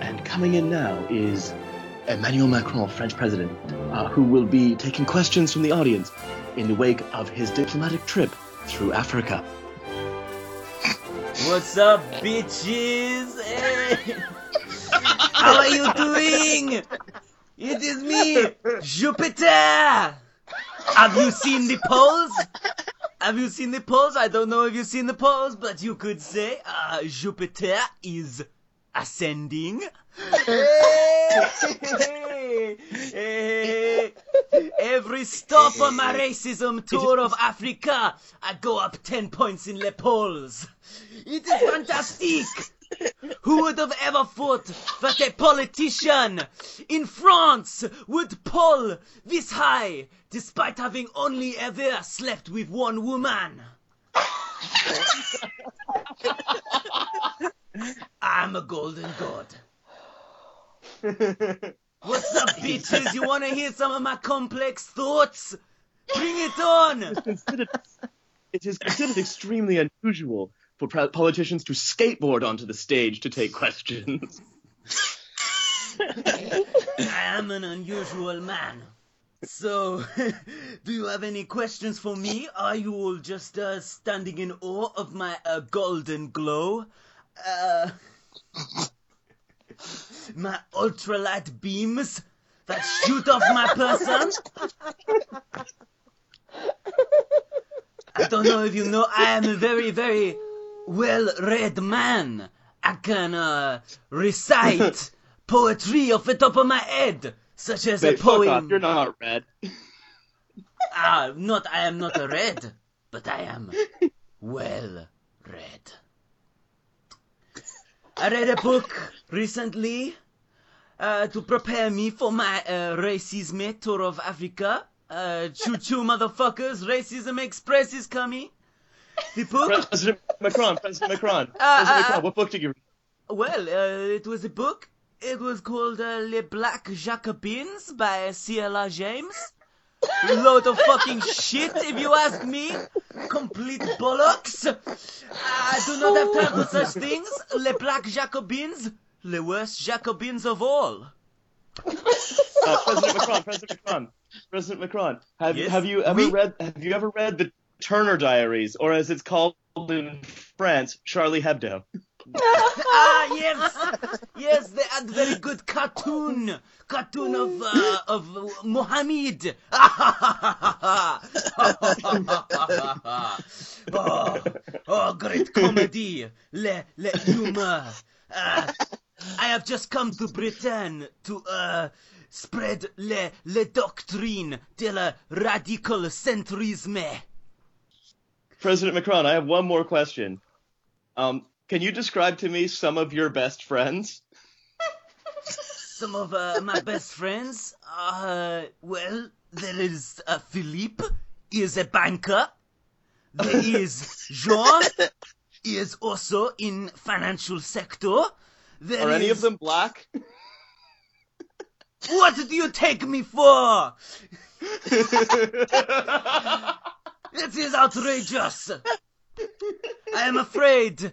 And coming in now is Emmanuel Macron, French president, uh, who will be taking questions from the audience in the wake of his diplomatic trip through Africa. What's up, bitches? Hey. How are you doing? It is me, Jupiter. Have you seen the polls? Have you seen the polls? I don't know if you've seen the polls, but you could say uh, Jupiter is ascending. Every stop on my racism tour of Africa, I go up 10 points in the polls. It is fantastic. Who would have ever thought that a politician in France would poll this high despite having only ever slept with one woman? I'm a golden god. What's up, bitches? You wanna hear some of my complex thoughts? Bring it on! Considered- it is considered extremely unusual for politicians to skateboard onto the stage to take questions. I am an unusual man. So, do you have any questions for me? Are you all just uh, standing in awe of my uh, golden glow? Uh, my ultralight beams that shoot off my person? I don't know if you know, I am a very, very well-read man. I can uh, recite poetry off the top of my head, such as a poem. off, you're not red. Ah, not I am not a red, but I am well read. I read a book recently uh, to prepare me for my uh, racism tour of Africa. Uh, choo choo, motherfuckers! Racism Express is coming. The book? President Macron, President Macron, Uh, President uh, Macron, what book did you read? Well, uh, it was a book. It was called uh, Les Black Jacobins by C.L.R. James. Load of fucking shit, if you ask me. Complete bollocks. I do not have time for such things. Les Black Jacobins, the worst Jacobins of all. Uh, President Macron, President Macron, President Macron. Have Yes? have you ever read Have you ever read the Turner Diaries, or as it's called in France, Charlie Hebdo? Ah, yes, yes, they had very good cartoon, cartoon of uh, of Mohammed. oh, oh, great comedy, le le humor. Uh, I have just come to Britain to uh, spread le le doctrine de la radical centrisme. President Macron, I have one more question. Um, can you describe to me some of your best friends? Some of uh, my best friends, uh, well, there is uh, Philippe, he is a banker. There is Jean, he is also in financial sector. There Are any of them black? What do you take me for? It is outrageous. I am afraid.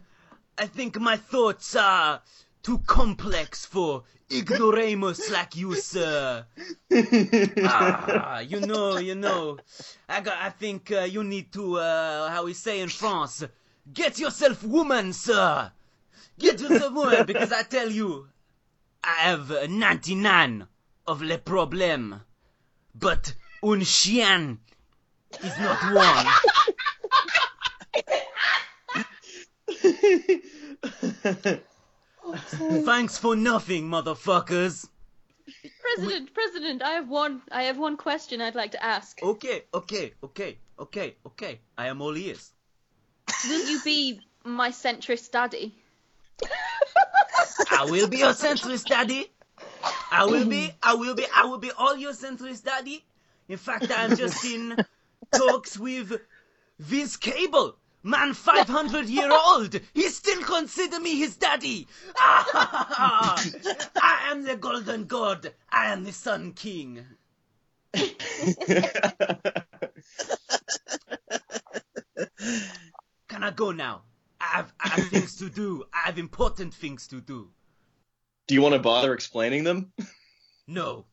I think my thoughts are too complex for ignoramus like you, sir. Ah, you know, you know. I got. I think uh, you need to. Uh, how we say in France, get yourself woman, sir. Get yourself woman, because I tell you, I have uh, 99 of les problèmes, but un chien is not one. Thanks for nothing, motherfuckers. President, President, I have one. I have one question I'd like to ask. Okay, okay, okay, okay, okay. I am all ears. Will you be my centrist daddy? I will be your centrist daddy. I will be, I will be, I will be all your centrist daddy. In fact, I'm just in talks with Vince Cable. Man, 500 year old. He still consider me his daddy. I am the golden god. I am the sun king. Can I go now? I I have, I have things to do. I have important things to do. Do you want to bother explaining them? No.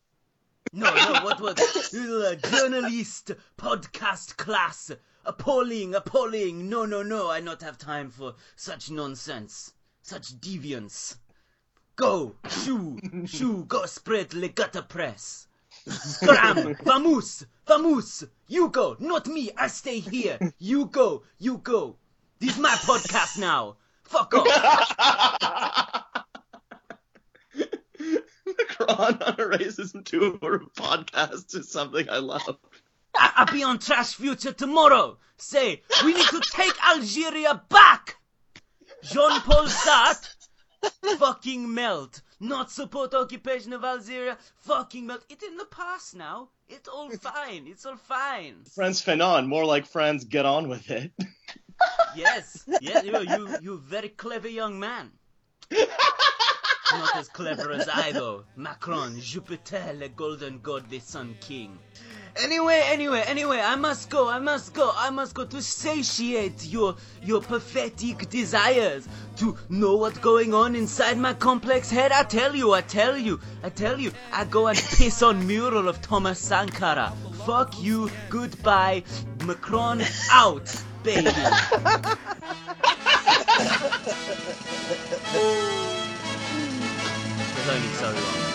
No, no, what was uh, journalist podcast class? Appalling, appalling. No, no, no, I not have time for such nonsense, such deviance. Go, shoo, shoo, go spread le gutter press. Scram, vamos, vamos. You go, not me. I stay here. You go, you go. This is my podcast now. Fuck off. Macron on a racism tour podcast is something I love. I'll be on Trash Future tomorrow. Say, we need to take Algeria back. Jean Paul Sartre, fucking melt. Not support occupation of Algeria, fucking melt. It's in the past now. It's all fine. It's all fine. Frantz Fanon, more like Franz, get on with it. Yes, yes, you, you, you very clever young man. Not as clever as I though. Macron, Jupiter, le golden god, the sun king. Anyway, anyway, anyway, I must go, I must go, I must go to satiate your your pathetic desires to know what's going on inside my complex head. I tell you, I tell you, I tell you, I go and piss on mural of Thomas Sankara. Fuck you, goodbye, Macron out, baby. There's only so long.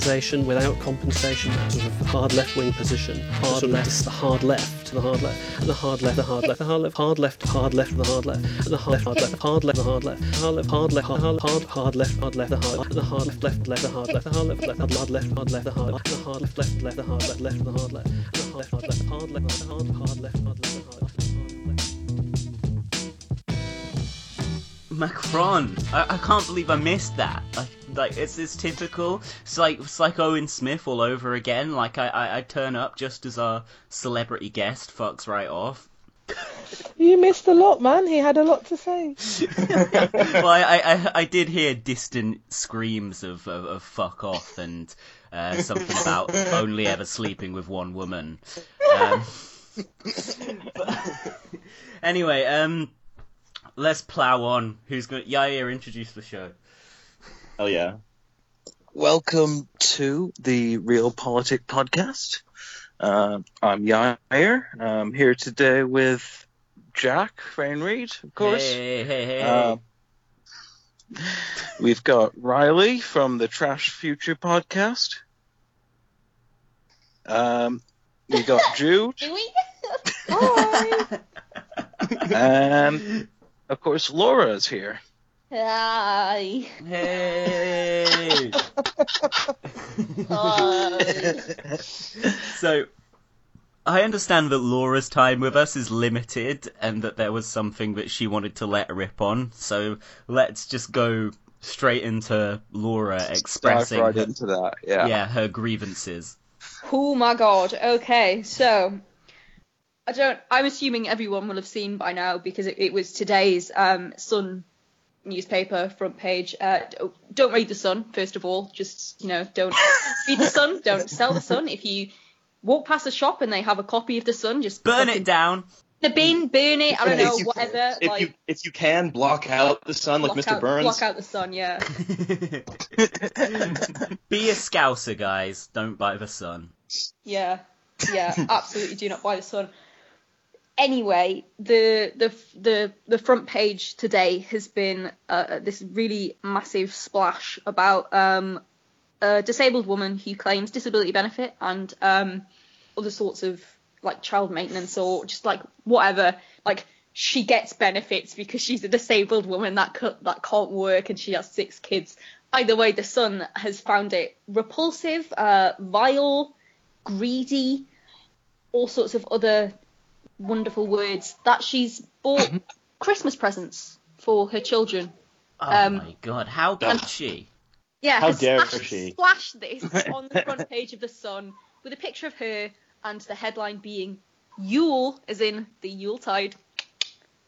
nationalisation without compensation, that sort of hard left wing position. Hard left, the hard left, to the hard left, and the hard left, the hard left, the hard left, hard left, hard left, the hard left, and the hard left, hard left, hard left, the hard left, hard left, hard left, hard hard left hard hard left, hard left, the hard, the hard left, left, left, the hard left, the hard left, left, hard left, hard left, the hard, the hard left, left, left, the hard left, left, the hard left, the hard left, hard left, hard left, the hard, hard left, hard left, the hard, hard left. Macron. I, I can't believe I missed that. Like, like it's it's typical. It's like it's like Owen Smith all over again. Like I, I, I turn up just as our celebrity guest fucks right off. You missed a lot, man. He had a lot to say. well, I, I, I- did hear distant screams of, of, of fuck off and uh, something about only ever sleeping with one woman. Um, but- anyway, um, let's plow on. Who's going? Yair, introduce the show. Hell yeah. Welcome to the Real Politic Podcast. Uh, I'm Yair. I'm here today with Jack Fainreed, of course. Hey, hey, hey. Uh, we've got Riley from the Trash Future Podcast. Um, we got Jude, Do we? Hi. and of course Laura's here. Hi. hey. Hi. So, I understand that Laura's time with us is limited and that there was something that she wanted to let rip on. So, let's just go straight into Laura expressing right her, into that. Yeah. yeah, her grievances. Oh my god. Okay, so I don't. I'm assuming everyone will have seen by now because it, it was today's um, Sun newspaper front page. Uh, don't read the Sun first of all. Just you know, don't read the Sun. Don't sell the Sun. If you walk past a shop and they have a copy of the Sun, just Burn it down. The bin, burn it. I don't If know, you- whatever. If like you if you can block out the sun like Mr. out, Burns, block out the Sun. Yeah. Be a scouser, guys. Don't buy the sun. Yeah, yeah, absolutely. Do not buy the Sun. Anyway, the the the the front page today has been uh, this really massive splash about um, a disabled woman who claims disability benefit and um, other sorts of like child maintenance or just like whatever. Like she gets benefits because she's a disabled woman that co- that can't work and she has six kids. Either way, the Sun has found it repulsive, uh, vile, greedy, all sorts of other wonderful words that she's bought Christmas presents for her children. Oh Um, my god, how could she? Yeah, How has dare splashed, she. splashed this on the front page of the Sun with a picture of her and the headline being Yule, as in the Yuletide.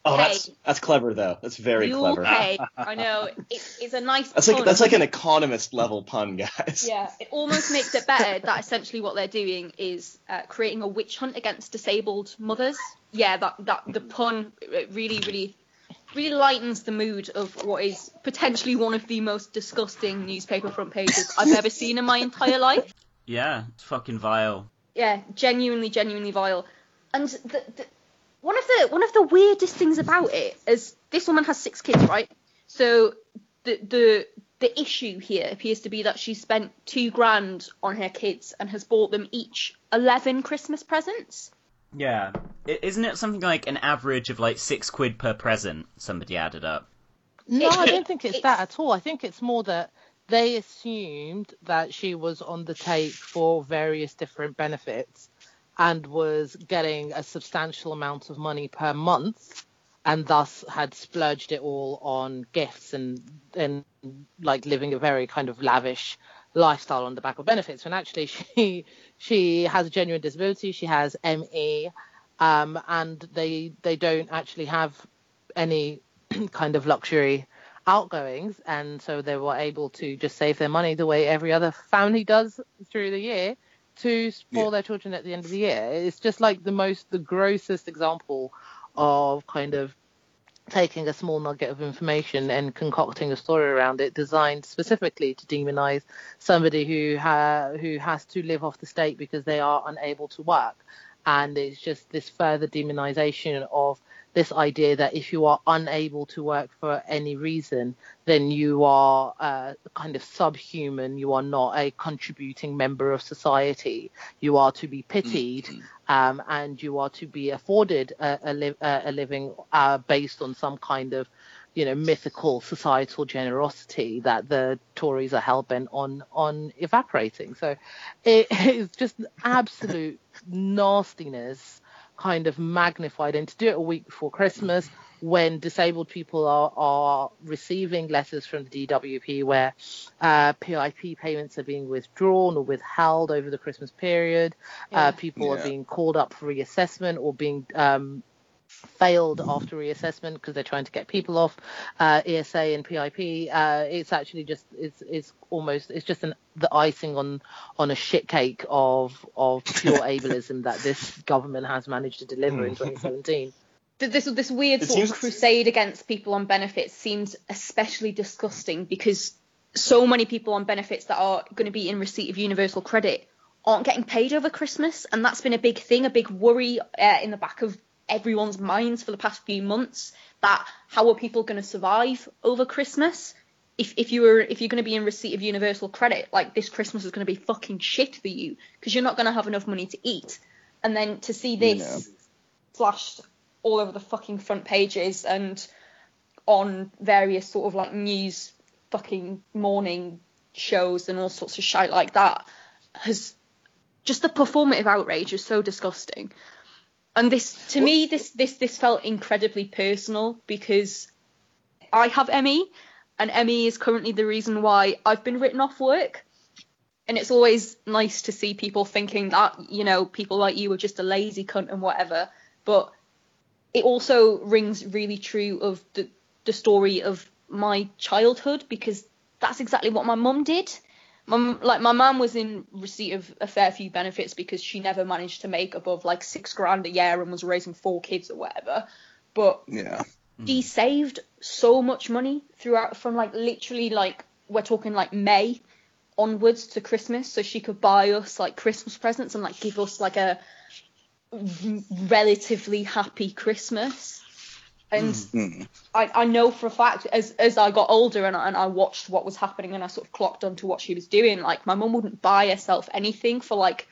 Oh, that's that's clever though. That's very Yule clever. Pay. I know it, it's a nice. That's like that's like an economist level pun, guys. Yeah, it almost makes it better that essentially what they're doing is uh, creating a witch hunt against disabled mothers. Yeah, that that the pun really really really lightens the mood of what is potentially one of the most disgusting newspaper front pages I've ever seen in my entire life. Yeah, it's fucking vile. Yeah, genuinely genuinely vile. And the, the one of the one of the weirdest things about it is this woman has six kids, right? So the the the issue here appears to be that she spent two grand on her kids and has bought them each eleven Christmas presents. Yeah. I- Isn't it something like an average of like six quid per present? Somebody added up. No, I don't think it's It's- that at all. I think it's more that they assumed that she was on the take for various different benefits and was getting a substantial amount of money per month and thus had splurged it all on gifts and and like living a very kind of lavish lifestyle on the back of benefits. When actually she she has a genuine disability. She has ME um, and they they don't actually have any kind of luxury outgoings. And so they were able to just save their money the way every other family does through the year to spoil Yeah. their children at the end of the year it's just like the most the grossest example of kind of taking a small nugget of information and concocting a story around it designed specifically to demonize somebody who ha- who has to live off the state because they are unable to work and it's just this further demonization of this idea that if you are unable to work for any reason, then you are uh, kind of subhuman. You are not a contributing member of society. You are to be pitied, um, and you are to be afforded a, a, li- a a living uh, based on some kind of, you know, mythical societal generosity that the Tories are hell bent on on evaporating. So it is just absolute nastiness kind of magnified and to do it a week before Christmas when disabled people are, are receiving letters from the DWP where uh, PIP payments are being withdrawn or withheld over the Christmas period. Yeah. Uh, people Yeah. are being called up for reassessment or being um, failed after reassessment because they're trying to get people off uh, ESA and PIP. Uh, it's actually just it's it's almost it's just an the icing on on a shit cake of of pure ableism that this government has managed to deliver in 2017. This this weird It sort seems- of crusade against people on benefits seems especially disgusting because so many people on benefits that are going to be in receipt of universal credit aren't getting paid over Christmas, and that's been a big thing, a big worry uh, in the back of everyone's minds for the past few months. That how are people going to survive over Christmas? If, if you were if you're going to be in receipt of universal credit, like this Christmas is going to be fucking shit for you because you're not going to have enough money to eat. And then to see this Yeah. flashed all over the fucking front pages and on various sort of like news fucking morning shows and all sorts of shit like that has just the performative outrage is so disgusting. And this to me this this this felt incredibly personal because I have ME, and ME is currently the reason why I've been written off work. And it's always nice to see people thinking that, you know, people like you are just a lazy cunt and whatever. But it also rings really true of the the story of my childhood because that's exactly what my mum did. My like my mum was in receipt of a fair few benefits because she never managed to make above like six grand a year and was raising four kids or whatever. But Yeah. she mm. saved so much money throughout from like literally like we're talking like May onwards to Christmas so she could buy us like Christmas presents and like give us like a r- relatively happy Christmas. And Mm. I, I know for a fact as as I got older and I, and I watched what was happening and I sort of clocked onto what she was doing, like my mum wouldn't buy herself anything for like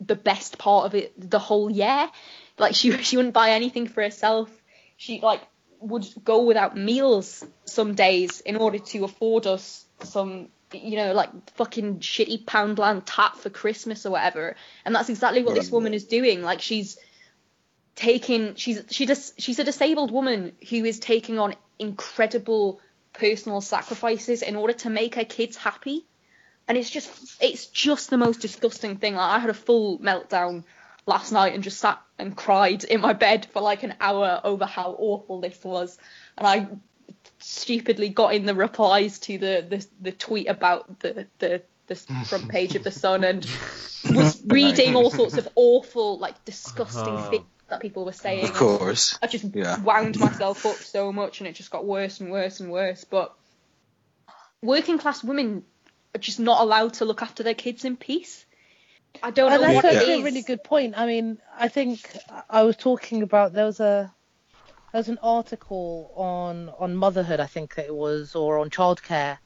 the best part of it the whole year. Like she she wouldn't buy anything for herself. She like would go without meals some days in order to afford us some you know like fucking shitty poundland tap for Christmas or whatever. And that's exactly what this woman is doing. Like she's taking she's she just she's a disabled woman who is taking on incredible personal sacrifices in order to make her kids happy. And it's just it's just the most disgusting thing. Like i had a full meltdown last night and just sat and cried in my bed for like an hour over how awful this was. And i stupidly got in the replies to the the, the tweet about the the the front page of the sun and was reading all sorts of awful like disgusting Uh-huh. things that people were saying Of course. I just Yeah. wound myself up so much and it just got worse and worse and worse. But working class women are just not allowed to look after their kids in peace. I don't And know that's what it actually is. a really good point. I mean, I think I was talking about there was a there was an article on on motherhood, I think it was, or on childcare,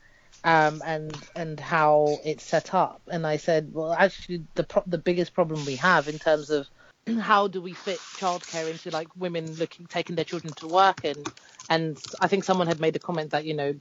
um, and and how it's set up. And I said, well, actually, the pro- the biggest problem we have in terms of how do we fit childcare into like women looking taking their children to work and and I think someone had made a comment that you know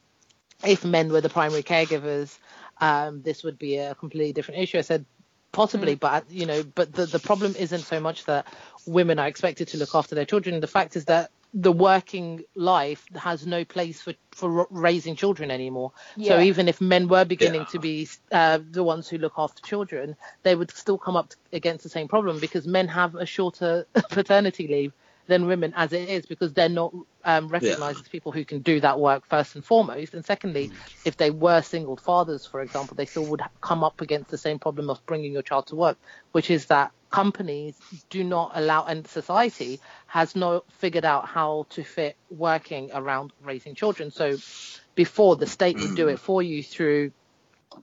if men were the primary caregivers, um, this would be a completely different issue. I said possibly, but you know, but the the problem isn't so much that women are expected to look after their children. The fact is that the working life has no place for for raising children anymore. So even if men were beginning to be uh, the ones who look after children, they would still come up against the same problem because men have a shorter paternity leave than women as it is because they're not um, recognized as people who can do that work first and foremost. And secondly, if they were single fathers, for example, they still would come up against the same problem of bringing your child to work, which is that companies do not allow, and society has not figured out how to fit working around raising children. So before the state would do it for you through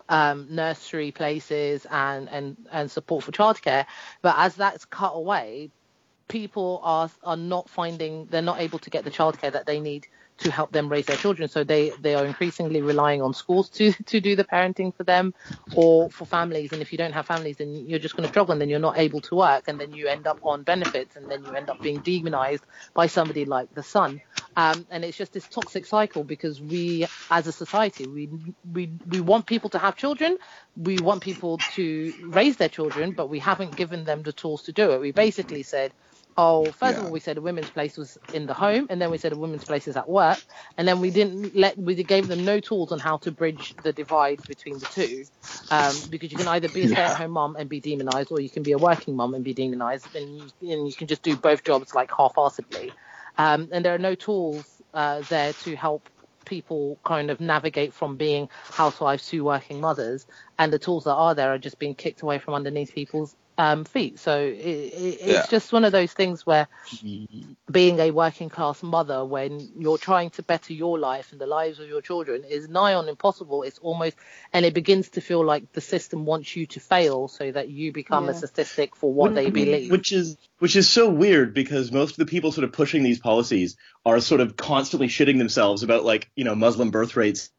um, nursery places and, and, and support for childcare. But as that's cut away, people are are not finding they're not able to get the childcare that they need to help them raise their children. So they, they are increasingly relying on schools to, to do the parenting for them or for families. And if you don't have families, then you're just going to struggle and then you're not able to work and then you end up on benefits and then you end up being demonized by somebody like the sun. Um, and it's just this toxic cycle because we, as a society, we, we, we want people to have children. We want people to raise their children, but we haven't given them the tools to do it. We basically said, oh, first of all, we said a women's place was in the home, and then we said a women's place is at work, and then we didn't let we gave them no tools on how to bridge the divide between the two, um, because you can either be a stay-at-home mom and be demonized, or you can be a working mom and be demonized, and you, and you can just do both jobs like half-heartedly, um, and there are no tools uh, there to help people kind of navigate from being housewives to working mothers, and the tools that are there are just being kicked away from underneath people's um, feet. So it, it, it's Yeah. just one of those things where being a working class mother, when you're trying to better your life and the lives of your children, is nigh on impossible. It's almost, and it begins to feel like the system wants you to fail so that you become a statistic for what they believe. Which is which is so weird because most of the people sort of pushing these policies are sort of constantly shitting themselves about like you know Muslim birth rates.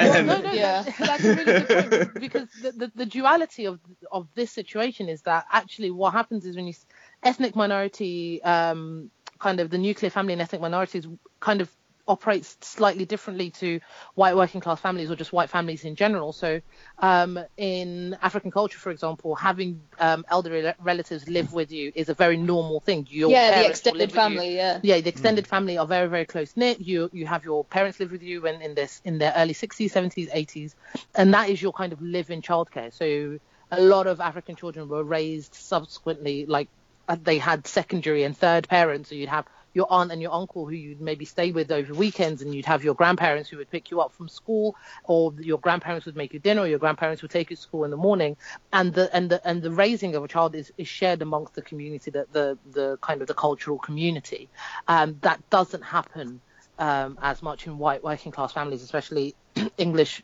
Well, no, no, Yeah. that- that's a really good point because the, the, the duality of of this situation is that actually what happens is when you ethnic minority um, kind of the nuclear family and ethnic minorities kind of operates slightly differently to white working class families or just white families in general. So um, in African culture, for example, having um, elderly relatives live with you is a very normal thing. Your yeah, the extended live with you family, yeah. yeah, the extended family are very, very close knit. You you have your parents live with you when in this in their early 60s, 70s, 80s, and that is your kind of live-in childcare. So a lot of African children were raised subsequently, like uh, they had secondary and third parents. So you'd have your aunt and your uncle who you'd maybe stay with over weekends, and you'd have your grandparents who would pick you up from school, or your grandparents would make you dinner, or your grandparents would take you to school in the morning. And the and the and the raising of a child is, is shared amongst the community, the, the the kind of the cultural community. Um, that doesn't happen um, as much in white working class families, especially English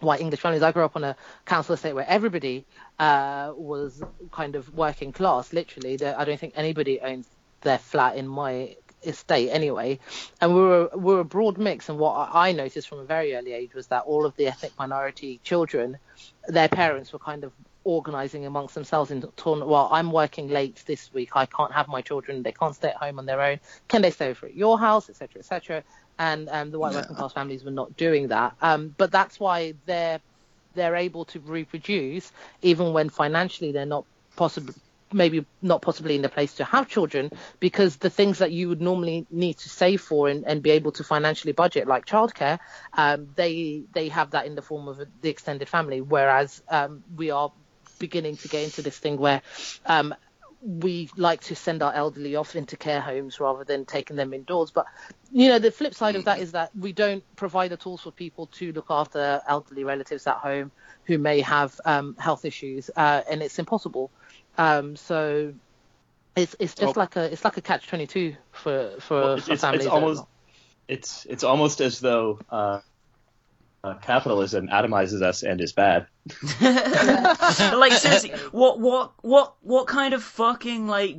white English families. I grew up on a council estate where everybody uh, was kind of working class. Literally, I don't think anybody owns their flat in my estate anyway. And we were we were a broad mix. And what I noticed from a very early age was that all of the ethnic minority children, their parents were kind of organizing amongst themselves in tournament. Well, I'm working late this week. I can't have my children. They can't stay at home on their own. Can they stay over at your house, etc., etc. And um, the white working class families were not doing that. Um, but that's why they're they're able to reproduce even when financially they're not possible maybe not possibly in the place to have children because the things that you would normally need to save for and, and be able to financially budget like childcare um, they they have that in the form of the extended family whereas um, we are beginning to get into this thing where um, we like to send our elderly off into care homes rather than taking them indoors. But you know, the flip side of that is that we don't provide the tools for people to look after elderly relatives at home who may have um, health issues, uh, and it's impossible. Um, so it's it's just Oh. like a it's like a catch twenty two for for, Well, it's, for it's, families. it's almost it's it's almost as though uh, uh, capitalism atomizes us and is bad. like seriously, what what what what kind of fucking like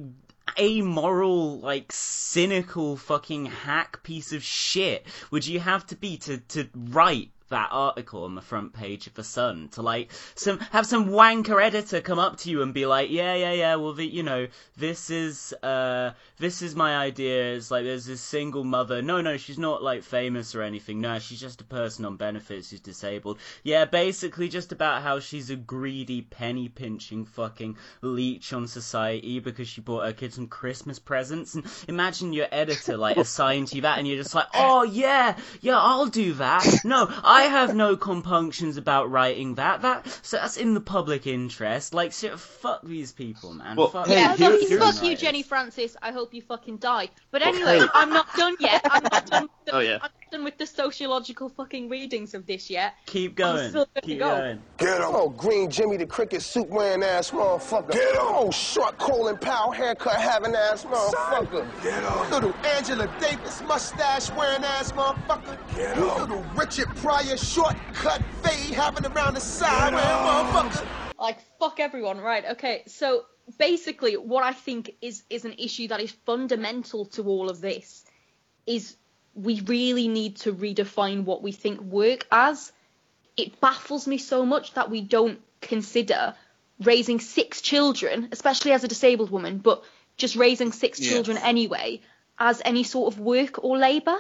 amoral, like cynical fucking hack piece of shit would you have to be to to write that article on the front page of the Sun to like some have some wanker editor come up to you and be like, yeah, yeah, yeah, well, the, you know, this is uh this is my idea. It's like there's this single mother. No, no, she's not like famous or anything. No, she's just a person on benefits who's disabled. Yeah, basically just about how she's a greedy, penny pinching fucking leech on society because she bought her kid some Christmas presents. And imagine your editor like assigned you that, and you're just like, oh yeah, yeah, I'll do that. No, I have no compunctions about writing that. That so that's in the public interest. Like, so, fuck these people, man. Well, fuck hey, Yeah, here- fuck, here's- fuck you, Jenny Francis. I hope you fucking die. But Well, anyway, hey. I'm not done yet. I'm not done. Oh, yeah. I'm not done with the sociological fucking readings of this yet. Keep I'm going. still gonna Keep go. going. Get him. Oh, green Jimmy the cricket suit wearing ass motherfucker. Get him. Oh, short Colin Powell haircut having ass motherfucker. Get him. Little Angela Davis mustache wearing ass motherfucker. Get him. Little Richard Pryor shortcut fade having around the side wearing motherfucker. Like fuck everyone, right? Okay, so basically, what I think is is an issue that is fundamental to all of this is we really need to redefine what we think work as. It baffles me so much that we don't consider raising six children, especially as a disabled woman, but just raising six Yeah. children anyway, as any sort of work or labour.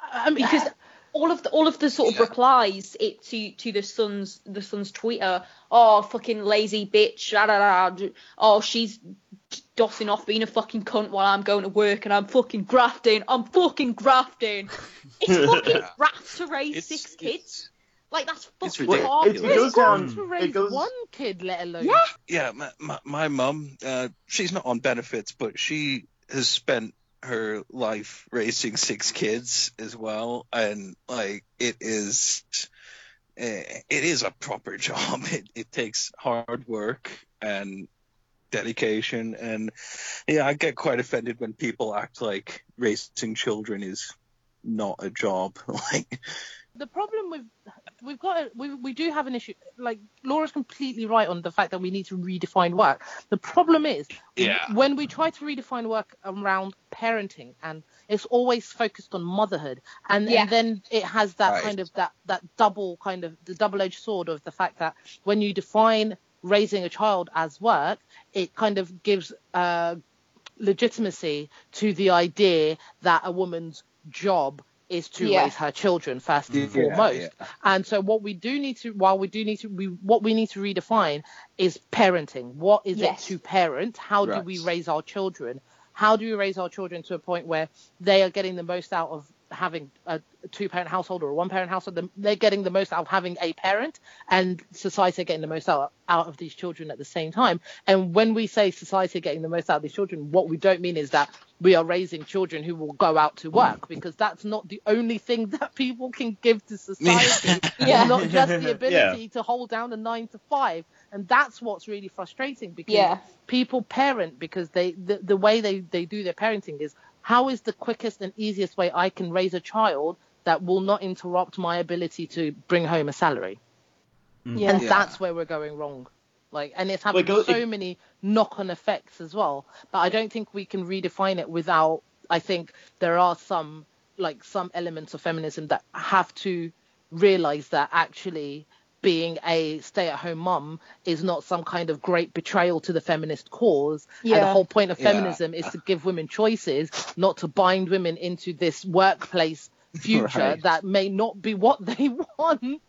I mean, because all of the all of the sort of Yeah. replies it to to the Sun's the Sun's Twitter, oh fucking lazy bitch, da, da, da, oh she's dossing off being a fucking cunt while I'm going to work and I'm fucking grafting, I'm fucking grafting. It's fucking Yeah. graft to raise It's- six it's- kids. Like that's fucking ridiculous. hard. It- to it do. goes down- to it raise goes- one kid, let alone Yeah. yeah, my my, my mum, uh, she's not on benefits, but she has spent her life raising six kids as well, and like it is, eh, it is a proper job. It it takes hard work and dedication, and yeah, I get quite offended when people act like raising children is not a job. Like, the problem with we've got a, we we do have an issue. Like Laura's completely right on the fact that we need to redefine work. The problem is Yeah. when we try to redefine work around parenting, and it's always focused on motherhood, and, Yeah. and then it has that Right. kind of that that double kind of the double-edged sword of the fact that when you define raising a child as work, it kind of gives uh, legitimacy to the idea that a woman's job is to Yeah. raise her children first and Yeah, foremost. yeah. And so what we do need to while we do need to we what we need to redefine is parenting. What is Yes. it to parent? How do we raise our children? How do we raise our children to a point where they are getting the most out of having a two parent household or a one parent household? They're getting the most out of having a parent and society are getting the most out, out of these children at the same time. And when we say society are getting the most out of these children, what we don't mean is that we are raising children who will go out to work because that's not the only thing that people can give to society. Yeah. Not just the ability Yeah. to hold down a nine to five. And that's what's really frustrating because Yeah. people parent because they the, the way they, they do their parenting is how is the quickest and easiest way I can raise a child that will not interrupt my ability to bring home a salary? Mm. Yeah. And Yeah. that's where we're going wrong. Like, and it's having Well, go- so it- many knock-on effects as well. But I don't think we can redefine it without. I think there are some like some elements of feminism that have to realize that actually being a stay-at-home mum is not some kind of great betrayal to the feminist cause. And the whole point of Yeah. feminism is to give women choices, not to bind women into this workplace future Right. that may not be what they want.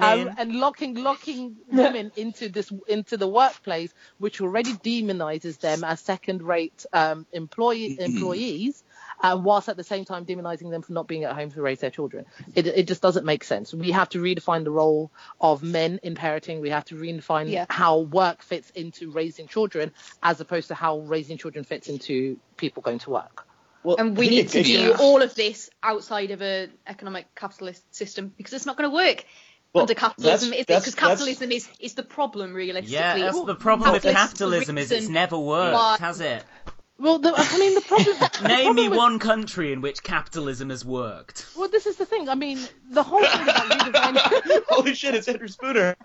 Um, and locking locking women into this into the workplace, which already demonizes them as second-rate um, employee employees, uh, whilst at the same time demonizing them for not being at home to raise their children. It it just doesn't make sense. We have to redefine the role of men in parenting. We have to redefine Yeah. how work fits into raising children, as opposed to how raising children fits into people going to work. Well, And we need to do Yeah. all of this outside of an economic capitalist system because it's not going to work Well, under capitalism, that's- that's- Because capitalism is, is the problem, realistically. Yeah, that's the problem with capitalism capitalism is it's never worked, why- has it? Well, the, I mean, the problem. the Name problem me with- one country in which capitalism has worked. Well, this is the thing. I mean, the whole thing about redefining. Holy shit, it's Andrew Spooner.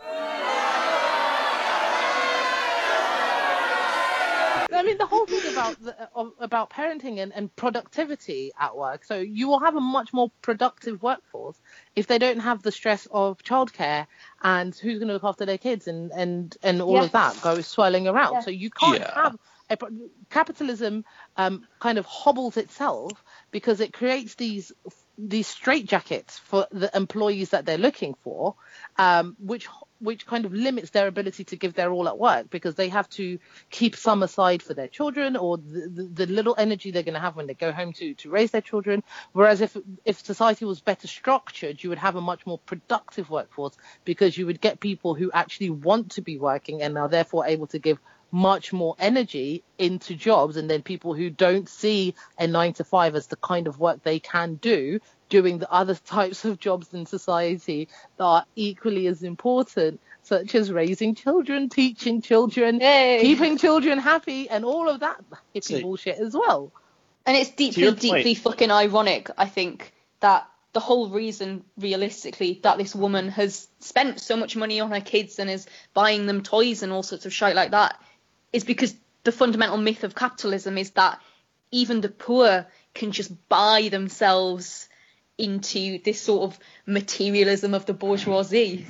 I mean, the whole thing about the, of, about parenting and, and productivity at work. So you will have a much more productive workforce if they don't have the stress of childcare and who's going to look after their kids and and and all Yeah. of that goes swirling around. Yeah. So you can't Yeah. have a, pro- capitalism um, kind of hobbles itself because it creates these these straitjackets for the employees that they're looking for, um, which which kind of limits their ability to give their all at work because they have to keep some aside for their children or the, the, the little energy they're going to have when they go home to, to raise their children. Whereas if if society was better structured, you would have a much more productive workforce because you would get people who actually want to be working and are therefore able to give much more energy into jobs and then people who don't see a nine to five as the kind of work they can do doing the other types of jobs in society that are equally as important such as raising children teaching children Yay. keeping children happy and all of that hippie So- bullshit as well And it's your deeply, point- deeply fucking ironic, I think, that the whole reason, realistically, that this woman has spent so much money on her kids and is buying them toys and all sorts of shit like that is because the fundamental myth of capitalism is that even the poor can just buy themselves into this sort of materialism of the bourgeoisie.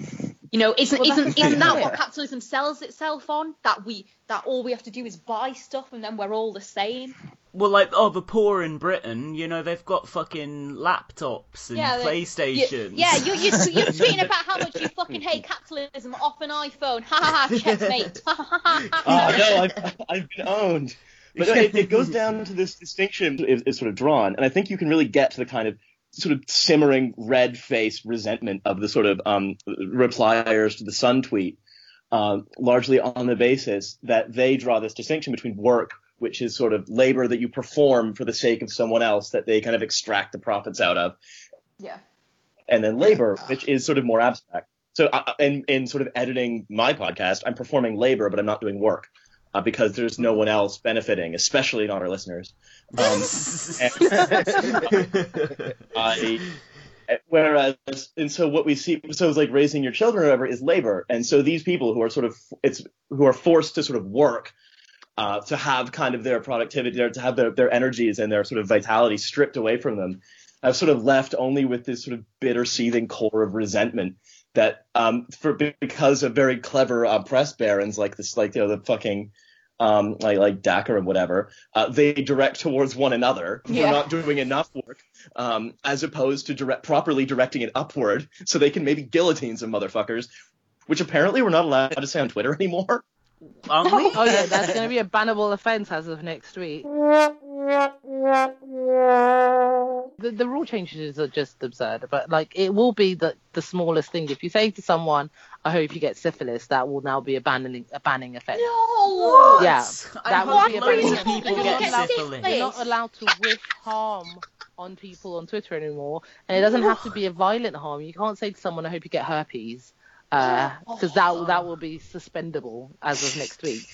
You know, isn't Well, isn't isn't that what capitalism sells itself on? That we that all we have to do is buy stuff and then we're all the same. Well, like, oh, the poor in Britain, you know, they've got fucking laptops and Yeah, they- PlayStations. Yeah, you, you, you're tweeting about how much you fucking hate capitalism off an iPhone. Ha ha ha, checkmate. Ha ha ha ha. Oh no, I've, I've been owned. But it, it goes down to this distinction is, is sort of drawn, and I think you can really get to the kind of sort of simmering red-faced resentment of the sort of um, repliers to the Sun tweet, um, largely on the basis that they draw this distinction between work, which is sort of labor that you perform for the sake of someone else that they kind of extract the profits out of, Yeah. and then labor, which is sort of more abstract. So, uh, in, in sort of editing my podcast, I'm performing labor, but I'm not doing work uh, because there's no one else benefiting, especially not our listeners. Um, and I, whereas, and so what we see, so it's like raising your children or whatever is labor, and so these people who are sort of it's who are forced to sort of work. Uh, to have kind of their productivity, or to have their, their energies and their sort of vitality stripped away from them, I've sort of left only with this sort of bitter, seething core of resentment that um, for because of very clever uh, press barons like this, like you know the fucking um, like like Dacre and whatever, uh, they direct towards one another Yeah. not doing enough work, um, as opposed to direct properly directing it upward so they can maybe guillotine some motherfuckers, which apparently we're not allowed to say on Twitter anymore. Aren't we? oh yeah that's going to be a bannable offense as of next week the, the rule changes are just absurd, but like it will be the the smallest thing. If you say to someone, "I hope you get syphilis," that will now be a banning a banning effect. No. Yeah, that hope would be a loads banning of people effect. get You're not allowed- syphilis. You're not allowed to wish harm on people on Twitter anymore, and it doesn't have to be a violent harm. You can't say to someone, "I hope you get herpes," because that that will be suspendable as of next week.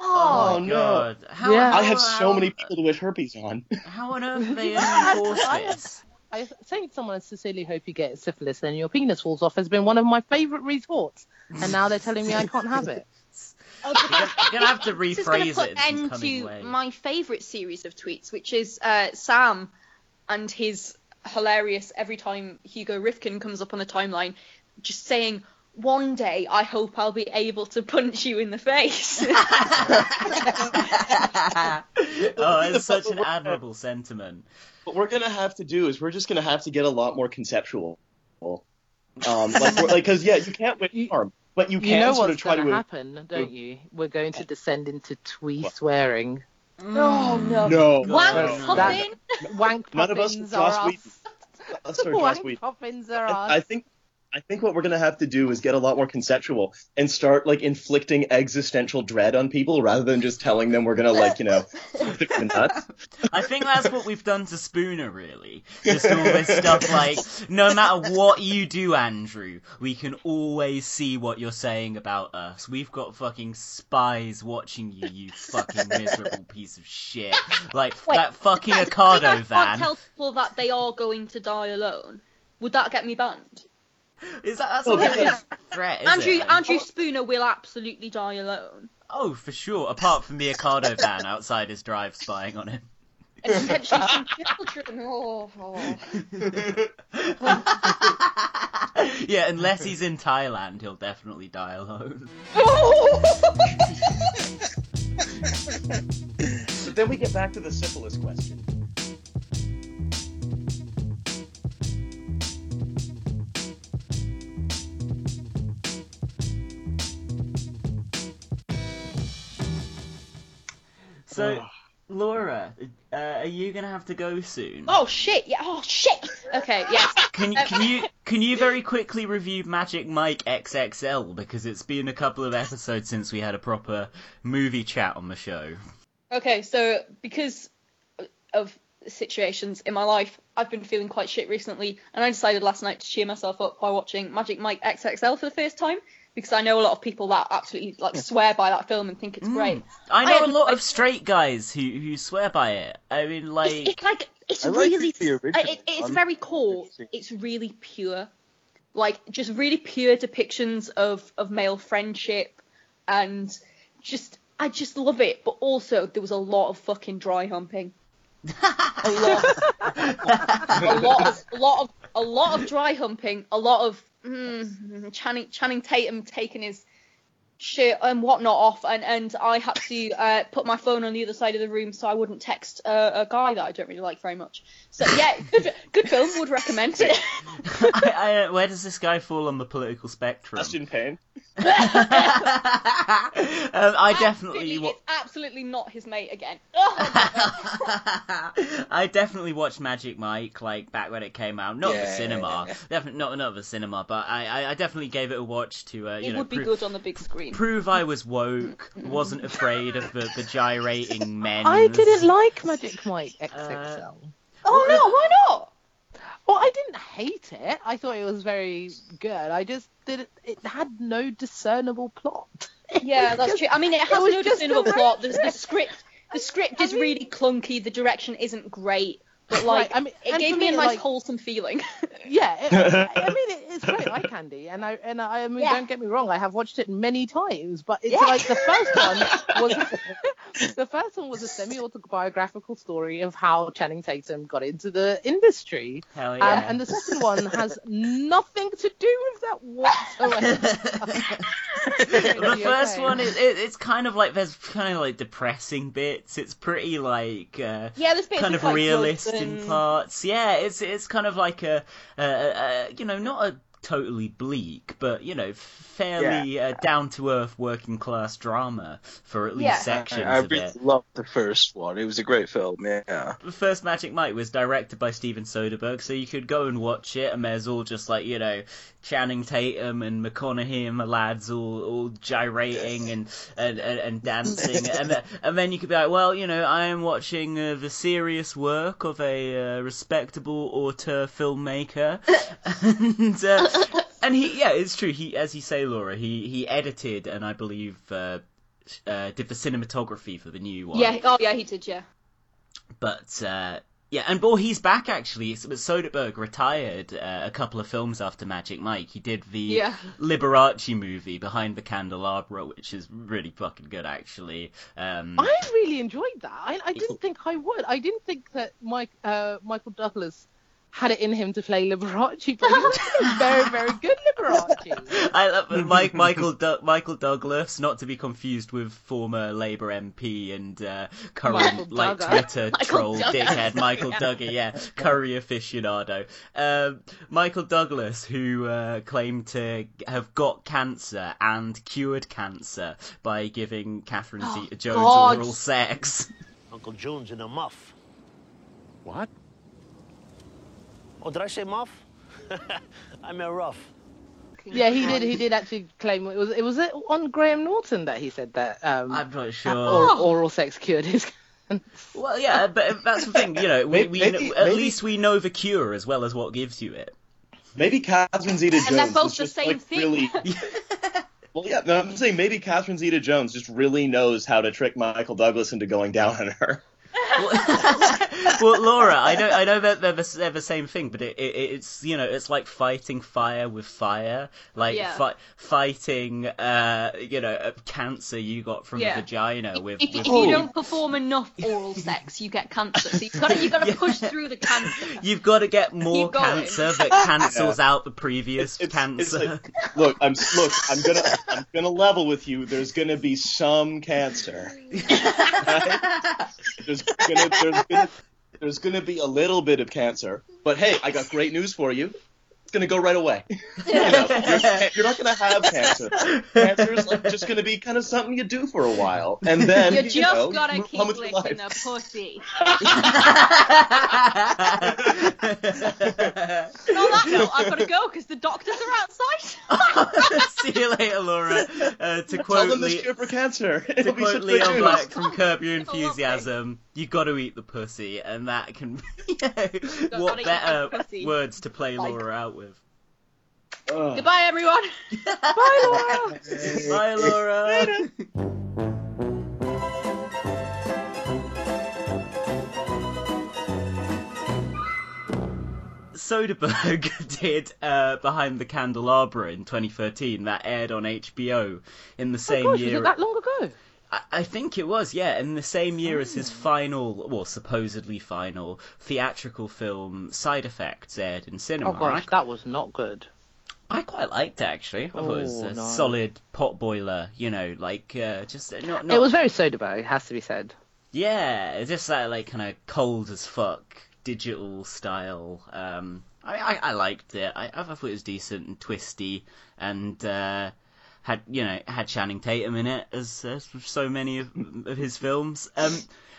Oh, Oh, no. God. How, Yeah. how, I have so how- many people to wish herpes on. How on earth are they gonna enforce this? I saying to someone, I sincerely hope you get syphilis and your penis falls off has been one of my favourite retorts, and now they're telling me I can't have it. Oh, You're gonna, you're gonna have to this is going to rephrase put it in some end to way. my favourite series of tweets, which is uh, Sam and his hilarious every time Hugo Rifkin comes up on the timeline, just saying one day I hope I'll be able to punch you in the face. oh, it's such an admirable sentiment. What we're gonna have to do is we're just gonna have to get a lot more conceptual. Um, like, we're- like, cause yeah, you can't win You- harm, but you can You know sort what's of try going to. to happen, don't you? We're going to descend into twee What? swearing. oh no. No, Wank no, no. puffin? Wank None of us puffins Joss are Whedon. us. Let's start Joss Wank Whedon. puffins are And us. I think I think what we're gonna have to do is get a lot more conceptual and start like inflicting existential dread on people rather than just telling them we're gonna like you know stick them in the nuts. I think that's what we've done to Spooner, really. Just all this stuff like, no matter what you do, Andrew, we can always see what you're saying about us. We've got fucking spies watching you, you fucking miserable piece of shit. Like, Wait, that fucking Can't- Ocado if I can't van. tell people that they are going to die alone. Would that get me banned? Is that, that's Oh, not really because- a threat, is Andrew it? Andrew Spooner will absolutely die alone. Oh, for sure. Apart from the Ocado van outside his drive spying on him. And potentially some children. Oh, oh. yeah, unless he's in Thailand, he'll definitely die alone. But then we get back to the syphilis question. So, Laura, uh, are you gonna have to go soon? oh shit! Yeah. Oh shit. Okay. Yes. Can can you can you very quickly review Magic Mike XXL because it's been a couple of episodes since we had a proper movie chat on the show. Okay. So because of situations in my life, I've been feeling quite shit recently, and I decided last night to cheer myself up by watching Magic Mike XXL for the first time because I know a lot of people that absolutely like swear by that film and think it's great. Mm. I I know had- a lot I- of straight guys who who swear by it. I mean, like, it's like it's I like really the original I- it, it's one. very cool. It's really pure, like just really pure depictions of of male friendship, and just I just love it. But also there was a lot of fucking dry humping. a lot, a lot of a lot of a lot of dry humping. A lot of mm, Channing Channing Tatum taking his shirt and whatnot off, and, and I had to uh, put my phone on the other side of the room so I wouldn't text uh, a guy that I don't really like very much. So yeah, good, good film. Would recommend it. I, I, where does this guy fall on the political spectrum? Justin Payne. um, I definitely. Absolutely, Wa- it's absolutely not his mate again. Oh, I definitely watched Magic Mike like back when it came out. Not the Yeah. cinema, definitely not not the cinema, but I, I, I definitely gave it a watch to uh, you it know would be pro- good on the big screen. Prove I was woke, wasn't afraid of the, the gyrating men. I didn't like Magic Mike uh, XXL. oh no, why not? Well, I didn't hate it. I thought it was very good. I just didn't. It had no discernible plot. Yeah, that's true. I mean, it has was no discernible plot. race The, the script, the script I is mean- really clunky. The direction isn't great, but like, Right, I mean, it gave for me a nice like- wholesome feeling. Yeah, it, I mean it, it's great eye candy, and I and I, I mean Yeah. don't get me wrong, I have watched it many times, but it's Yeah. like the first one was the first one was a semi-autobiographical story of how Channing Tatum got into the industry, Hell um, yeah. and the second one has nothing to do with that whatsoever. the first Okay. one is it, it's kind of like there's kind of like depressing bits. It's pretty like uh, yeah, this bit kind of like realist drugs parts. Yeah, it's it's kind of like a, a, a, a you know not a totally bleak, but you know fairly uh, down to earth working class drama for at least Yeah. sections I, I of really it. loved the first one. It was a great film. Yeah. The first Magic Mike was directed by Steven Soderbergh, so you could go and watch it, and there's all just like you know Channing Tatum and McConaughey and the lads all, all gyrating and and, and, and dancing, and then- and then you could be like, well, you know, I am watching uh, the serious work of a uh, respectable auteur filmmaker, and uh, and he yeah, it's true. He as you say, Laura, he he edited and I believe. Uh, uh, did the cinematography for the new one Yeah, oh yeah, he did. Yeah. but uh, yeah, and well, he's back actually. So- Soderbergh retired uh, a couple of films after Magic Mike. He did the Yeah. Liberace movie Behind the Candelabra, which is really fucking good actually. Um, I really enjoyed that. I, I didn't think I would. I didn't think that Mike uh, Michael Douglas had it in him to play Liberace, but he was very, very good Liberace. I love Mike, Michael Du- Michael Douglas, not to be confused with former Labour MP and uh, current Michael like Dugher. Twitter Michael troll Dugher. dickhead Michael Dugher, yeah, curry aficionado. Um, Michael Douglas, who uh, claimed to have got cancer and cured cancer by giving Catherine Zeta-Jones God. oral sex. Uncle June's in a muff. What? Oh, did I say muff? I meant rough. Yeah, he did. He did actually claim it was. It was it on Graham Norton that he said that um, I'm not sure. or, oral sex cured his. Well, yeah, but that's the thing, you know. We, we Maybe- at maybe- least we know the cure as well as what gives you it. Maybe Catherine Zeta-Jones And they're both the just, same like, thing. really. well, yeah, no, I'm saying maybe Catherine Zeta-Jones just really knows how to trick Michael Douglas into going down on her. well, Laura, I know, I know that they're the, they're the same thing, but it, it, it's you know, it's like fighting fire with fire, like Yeah. fi- fighting, uh, you know, uh, cancer you got from Yeah. the vagina with. If, with if you don't perform enough oral sex, you get cancer. So you've got to, you've got to Yeah. push through the cancer. You've got to get more Keep going. cancer that cancels out the previous It's- cancer. it's like- look, I'm look, I'm gonna I'm gonna level with you. There's gonna be some cancer. Right? There's gonna there's gonna there's gonna be a little bit of cancer, but hey, I got great news for you. It's gonna go right away. You know, you're, you're not gonna have cancer. Cancer's like just gonna be kind of something you do for a while, and then You you, just know, gotta keep on with your licking life. the pussy. On And on that note, I've got to go because the doctors are outside. See you later, Laura. Uh, to Tell quote them this Le- cure for cancer. It'll be quote Leon. Black from Curb Your Enthusiasm, you got to eat the pussy, and that can. You know, what better words to play Like- Laura out with? Ugh. Goodbye, everyone. Bye, Laura. Bye, Laura. Soderbergh did uh, Behind the Candelabra in 2013. That aired on HBO in the same Oh same gosh, was year. it that long ago? I, I think it was, yeah, in the same year as his final, well, supposedly final theatrical film Side Effects aired in cinema. Oh gosh, I, that was not good. I quite liked it actually. I thought it was Oh, a no. solid pot boiler, you know, like uh, just uh, not, not It was very Soderbergh, it has to be said. yeah, it's just that like kind of cold as fuck digital style. Um, I, I, I liked it. I, I thought it was decent and twisty, and uh, had you know had Channing Tatum in it as, as so many of, of his films. Um,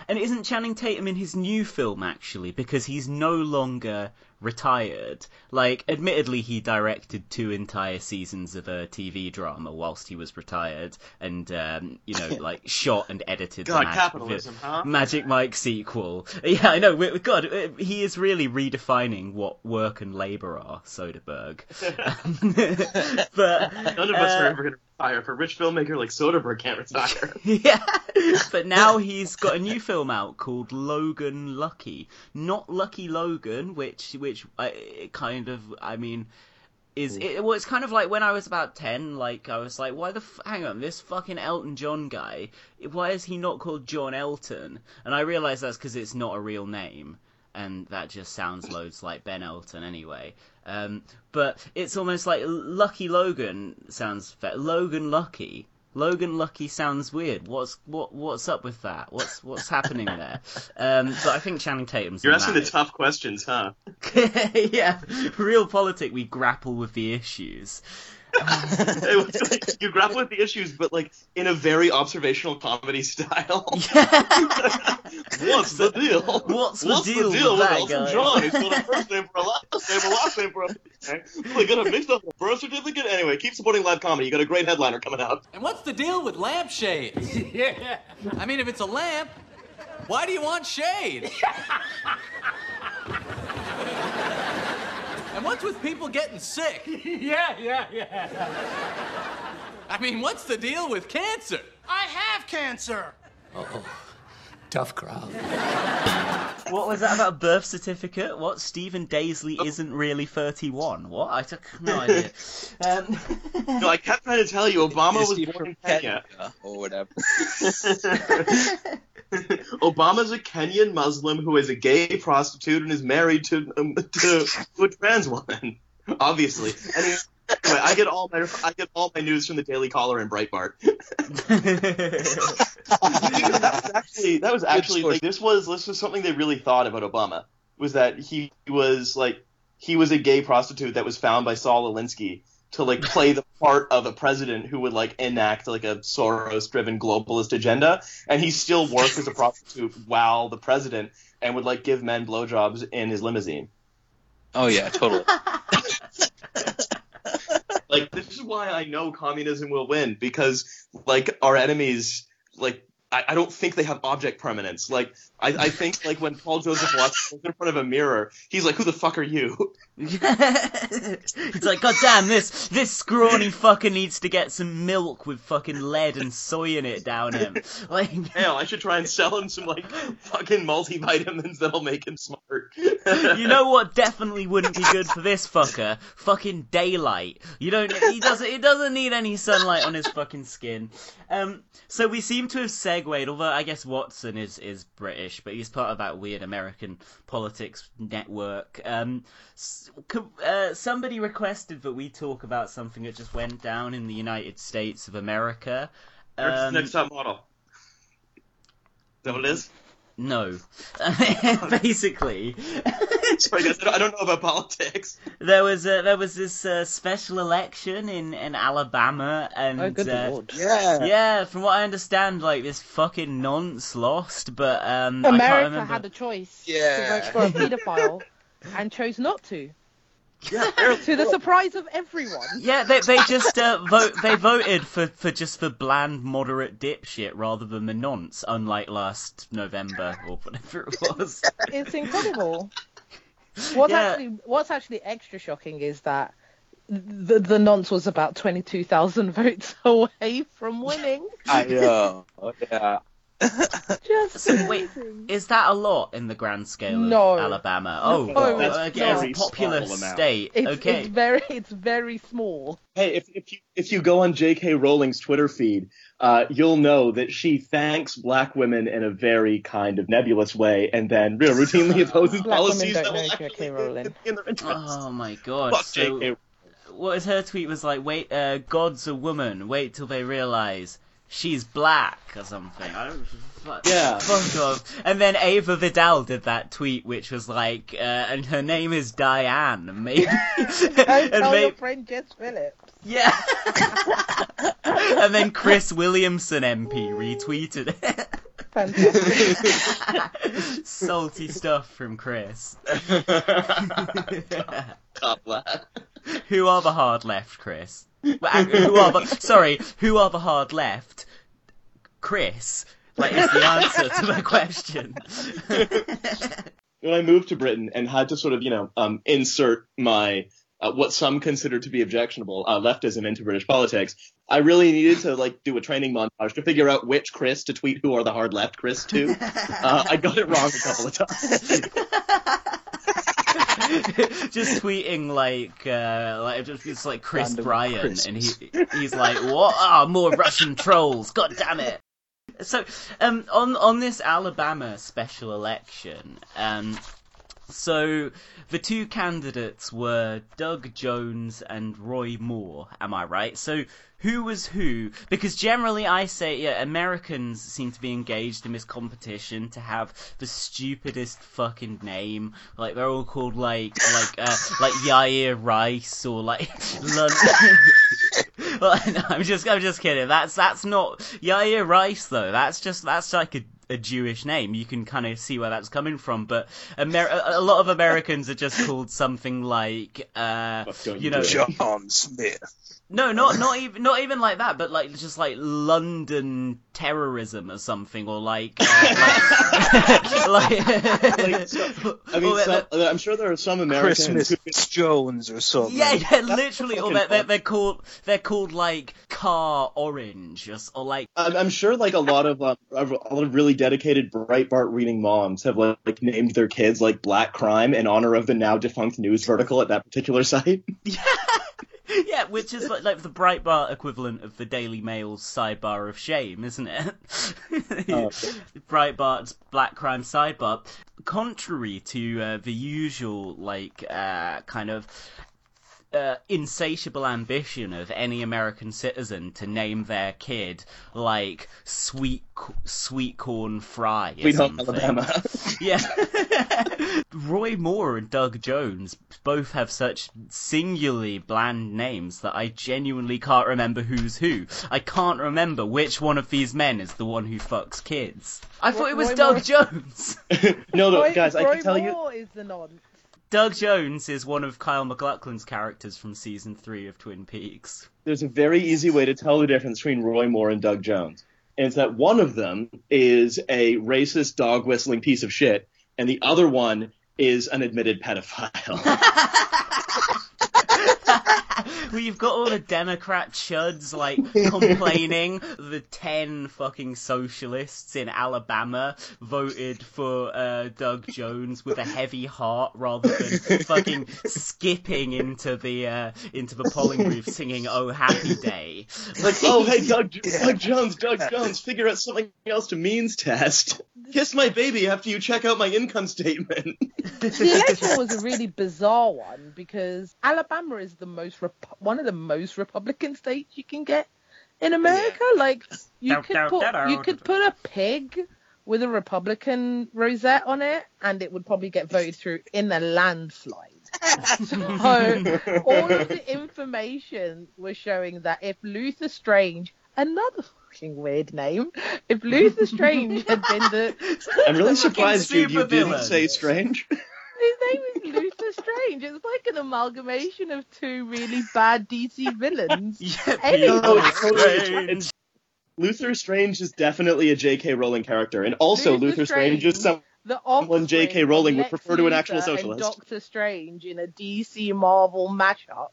and isn't Channing Tatum in his new film actually because he's no longer retired. Like, admittedly, he directed two entire seasons of a TV drama whilst he was retired, and um, you know, like shot and edited. the God, Mag- capitalism, huh? Magic Mike sequel. Yeah, I know. God, uh, he is really redefining what work and labour are, Soderbergh. but None of us uh, are ever gonna retire. If a rich filmmaker like Soderbergh can't retire. yeah, but now he's got a new film out called Logan Lucky, not Lucky Logan, which which uh, it kind of I mean is it, well it's kind of like when I was about 10 like I was like why the f- hang on this fucking Elton John guy why is he not called John Elton? And I realized that's because it's not a real name. And that just sounds loads like Ben Elton anyway um, but it's almost like Lucky Logan sounds fair. Logan Lucky Logan Lucky sounds weird. What's what what's up with that? What's what's happening there? Um, but I think Channing Tatum's. You're in asking the tough questions, huh? yeah, realpolitik. We grapple with the issues. It was like, you grapple with the issues, but like in a very observational comedy style. What's the deal? What's the deal with with, Elton? John? He's got a first name for a last name, a last name for a name. They got a mixed up birth certificate. Anyway, keep supporting live comedy. You got a great headliner coming out. And what's the deal with lampshades? yeah. I mean, if it's a lamp, why do you want shade? What's with people getting sick? yeah, yeah, yeah. I mean, what's the deal with cancer? I have cancer. Oh, tough crowd. What was that about a birth certificate? What Stephen Daisley isn't really 31? What? I took no idea. Um, No, I kept trying to tell you, Obama was Steve born in from Kenya. Kenya or whatever. Obama's a Kenyan Muslim who is a gay prostitute and is married to, um, to, to a trans woman. Obviously. Anyway, anyway, I get all my I get all my news from the Daily Caller and Breitbart. that was actually that was actually like this was this was something they really thought about Obama was that he was like he was a gay prostitute that was found by Saul Alinsky to like play the part of a president who would like enact like a Soros driven globalist agenda and he still worked as a prostitute while the president and would like give men blowjobs in his limousine. Oh yeah, totally. like this is why I know communism will win because like our enemies like I, I don't think they have object permanence. Like I, I think like when Paul Joseph Watson was in front of a mirror, he's like, "Who the fuck are you?" He's like, God damn, this this scrawny fucker needs to get some milk with fucking lead and soy in it down him. Like, Hell, I should try and sell him some like fucking multivitamins that'll make him smart. you know what definitely wouldn't be good for this fucker? Fucking daylight. You don't. He doesn't. He doesn't need any sunlight on his fucking skin. Um. So we seem to have segued. Although I guess Watson is is British, but he's part of that weird American politics network. Um. Uh, somebody requested that we talk about something that just went down in the United States of America. Um, next top model. Is that what it is? No. Basically, Sorry, guys, I don't- know about politics. there was uh, there was this uh, special election in, in Alabama, and Oh, good uh, lord. Yeah. yeah, from what I understand, like this fucking nonce lost, but um, I can't America remember. had a choice Yeah. to vote for a paedophile and chose not to. Yeah, To the surprise of everyone. Yeah, they they just uh, vote they voted for, for just for bland moderate dipshit rather than the nonce, unlike last November or whatever it was. It's incredible. What's Yeah. actually what's actually extra shocking is that the the nonce was about twenty two thousand votes away from winning. I know. Yeah. Just So wait, is that a lot in the grand scale of No. Alabama? Oh, No, well, it's I guess a populous state. It's, okay. it's very it's very small. Hey, if, if you if you go on J.K. Rowling's Twitter feed, uh, you'll know that she thanks black women in a very kind of nebulous way, and then you know, routinely opposes Black women policies don't that will actually J.K. Rowling. in their interest. Oh my god. Fuck So, J.K. what is her tweet was like, wait, uh, God's a woman. Wait till they realize she's black or something. I don't. Fuck, Yeah. Fuck off. And then Ava Vidal did that tweet, which was like, uh, and her name is Diane. Maybe. And tell may- your friend Jess Phillips. yeah. and then Chris Williamson MP retweeted it. Fantastic. Salty stuff from Chris. Top lad. Who are the hard left, Chris? Who are the sorry? Who are the hard left? Chris. Like is the answer to the question. when I moved to Britain and had to sort of, you know, um, insert my uh, what some consider to be objectionable uh, leftism into British politics, I really needed to like do a training montage to figure out which Chris to tweet who are the hard left Chris to. Uh, I got it wrong a couple of times. just tweeting like uh like just it's like Chris Random Bryan and he he's like what ah more Russian trolls? God damn it. So um on on this Alabama special election um so the two candidates were Doug Jones and Roy Moore am I right? So who was who? Because generally I say yeah Americans seem to be engaged in this competition to have the stupidest fucking name. Like they're all called like like uh like Yair Rice or like London well, no, I'm just I'm just kidding. That's that's not Yair Rice though that's just that's like a a Jewish name, you can kind of see where that's coming from. But Amer- a a lot of Americans are just called something like, uh, you you know, do. John Smith. No, not not even not even like that, but like just like London terrorism or something, or like uh, like, Like, so- I mean, or so, I'm sure there are some Americans Christmas who Jones or something. yeah, yeah, literally, or they're, they're, they're called they're called like car orange, or, or like I'm, I'm sure like a lot of um, a lot of really dedicated Breitbart reading moms have like, like named their kids like Black Crime in honor of the now defunct news vertical at that particular site. yeah, which is like, like the Breitbart equivalent of the Daily Mail's sidebar of shame, isn't it? Oh. Breitbart's black crime sidebar. Contrary to uh, the usual, like, uh, kind of uh, insatiable ambition of any American citizen to name their kid like sweet sweet corn fry. Or Sweet Home something. Alabama. Yeah. Roy Moore and Doug Jones both have such singularly bland names that I genuinely can't remember who's who. I can't remember which one of these men is the one who fucks kids. I thought it was Roy Doug Moore- Jones. no, no, Roy, guys, I can tell you. Roy Moore is the nonce. Doug Jones is one of Kyle MacLachlan's characters from season three of Twin Peaks. There's a very easy way to tell the difference between Roy Moore and Doug Jones. And it's that one of them is a racist dog whistling piece of shit, and the other one is an admitted pedophile. Well, you've got all the Democrat chuds like complaining. the ten fucking socialists in Alabama voted for uh, Doug Jones with a heavy heart rather than fucking skipping into the uh, into the polling booth singing "Oh Happy Day." like, oh, hey, Doug, Doug Jones, Doug Jones, figure out something else to means test. Kiss my baby after you check out my income statement. the election was a really bizarre one because Alabama is the most rep- one of the most Republican states you can get in America. Like you could put you could put a pig with a Republican rosette on it, and it would probably get voted through in a landslide. so all of the information was showing that if Luther Strange, another fucking weird name, if Luther Strange had been the I'm really surprised, dude, you didn't supervillain. say strange. His name is Luther Strange. It's like an amalgamation of two really bad DC villains. Yeah, Anyway. No, totally Strange. Luther Strange is definitely a J.K. Rowling character, and also Luther Luther, Strange, is some. The Someone J.K. Rowling would prefer to an actual socialist. Doctor Strange in a DC Marvel mashup.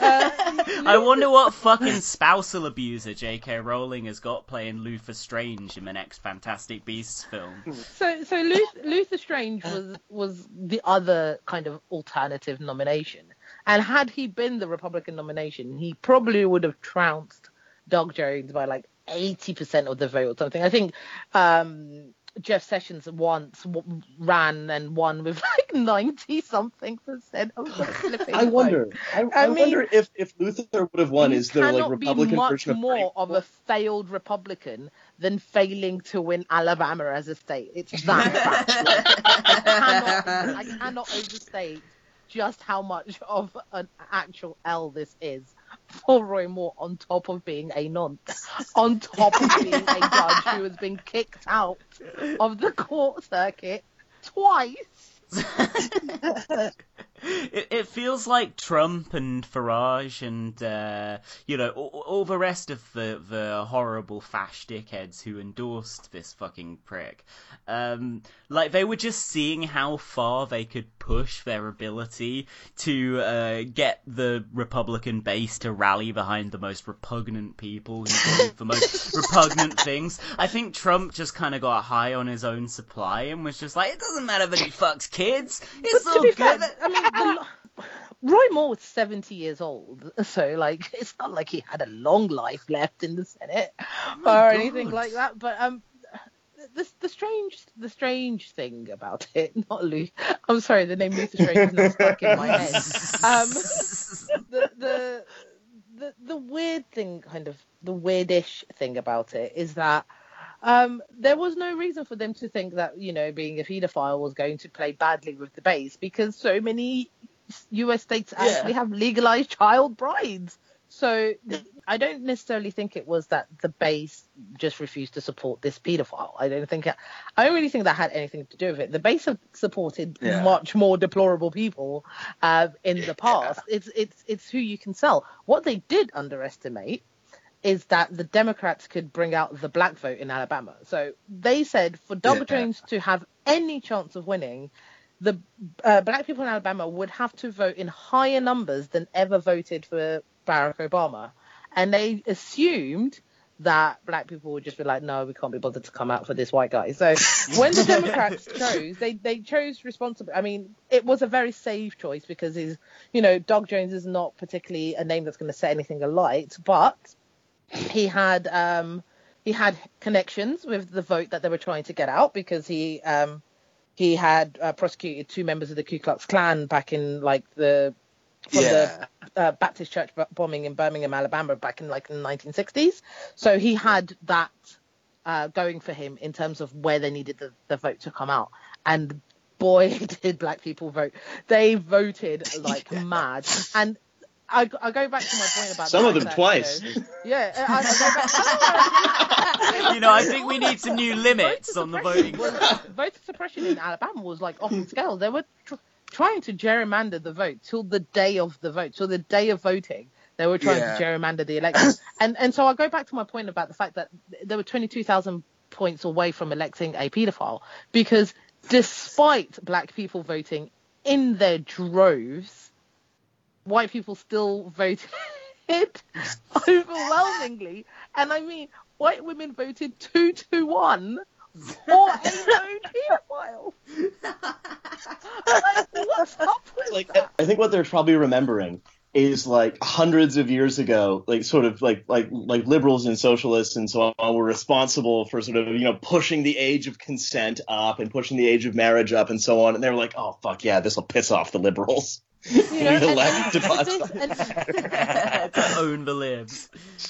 Uh, I wonder what fucking spousal abuser J.K. Rowling has got playing Luther Strange in the next Fantastic Beasts film. So, so Luther, Luther Strange was was the other kind of alternative nomination, and had he been the Republican nomination, he probably would have trounced Doug Jones by like eighty percent of the vote or something. I think um, Jeff Sessions once w- ran and won with like ninety something percent of the flipping I wonder. vote. I, I I mean- wonder if, if Luther would have won is there like cannot Republican be much version of more of a failed Republican than failing to win Alabama as a state. It's that. I, cannot, I cannot overstate just how much of an actual L this is for Roy Moore on top of being a nonce, on top of being a judge who has been kicked out of the court circuit twice. It, it feels like Trump and Farage and uh, you know all, all the rest of the the horrible fash dickheads who endorsed this fucking prick. Um, like they were just seeing how far they could push their ability to uh, get the Republican base to rally behind the most repugnant people who the most repugnant things. I think Trump just kind of got high on his own supply and was just like, it doesn't matter that he fucks kids. It's all good. fair, I mean, the, Roy Moore was 70 years old, so like it's not like he had a long life left in the Senate or my anything like that. But um, the the strange the strange thing about it, not Luther. I'm sorry, the name Luther Strange is not stuck in my head. Um, the the the the weird thing, kind of the weirdish thing about it, is that um, there was no reason for them to think that you know being a paedophile was going to play badly with the base because so many U.S. states actually have legalized child brides. So I don't necessarily think it was that the base just refused to support this paedophile. I don't think it, I don't really think that had anything to do with it. The base have supported Yeah. much more deplorable people uh, in the past. It's it's it's who you can sell. What they did underestimate is that the Democrats could bring out the black vote in Alabama. So they said for Doug Yeah. Jones to have any chance of winning, the uh, black people in Alabama would have to vote in higher numbers than ever voted for Barack Obama. And they assumed that black people would just be like, no, we can't be bothered to come out for this white guy. So when the Democrats chose, they they chose responsible. I mean, it was a very safe choice because his, you know, Doug Jones is not particularly a name that's going to set anything alight, but he had um he had connections with the vote that they were trying to get out because he um he had uh, prosecuted two members of the Ku Klux Klan back in like the from Yeah. the uh, Baptist church bombing in Birmingham, Alabama, back in like the 1960s. So he had that uh, going for him in terms of where they needed the, the vote to come out. And boy, did black people vote! They voted like mad. And I, I go back to my point about Some the of them twice. You yeah, I, I go back. You know, I think we need some new limits on the voting. was- voter suppression in Alabama was like off the scale. They were tr- trying to gerrymander the vote till the day of the vote, till the day of voting. They were trying Yeah. to gerrymander the election, and and so I go back to my point about the fact that there were twenty two thousand points away from electing a paedophile because despite black people voting in their droves, white people still voted overwhelmingly, and I mean white women voted two to one for a known paedophile. like, what's up with like that? I think what they're probably remembering is like hundreds of years ago, like sort of like like like liberals and socialists and so on were responsible for sort of you know pushing the age of consent up and pushing the age of marriage up and so on, and they were like, oh fuck yeah, this will piss off the liberals. You know, we and- elected and and- to own the libs.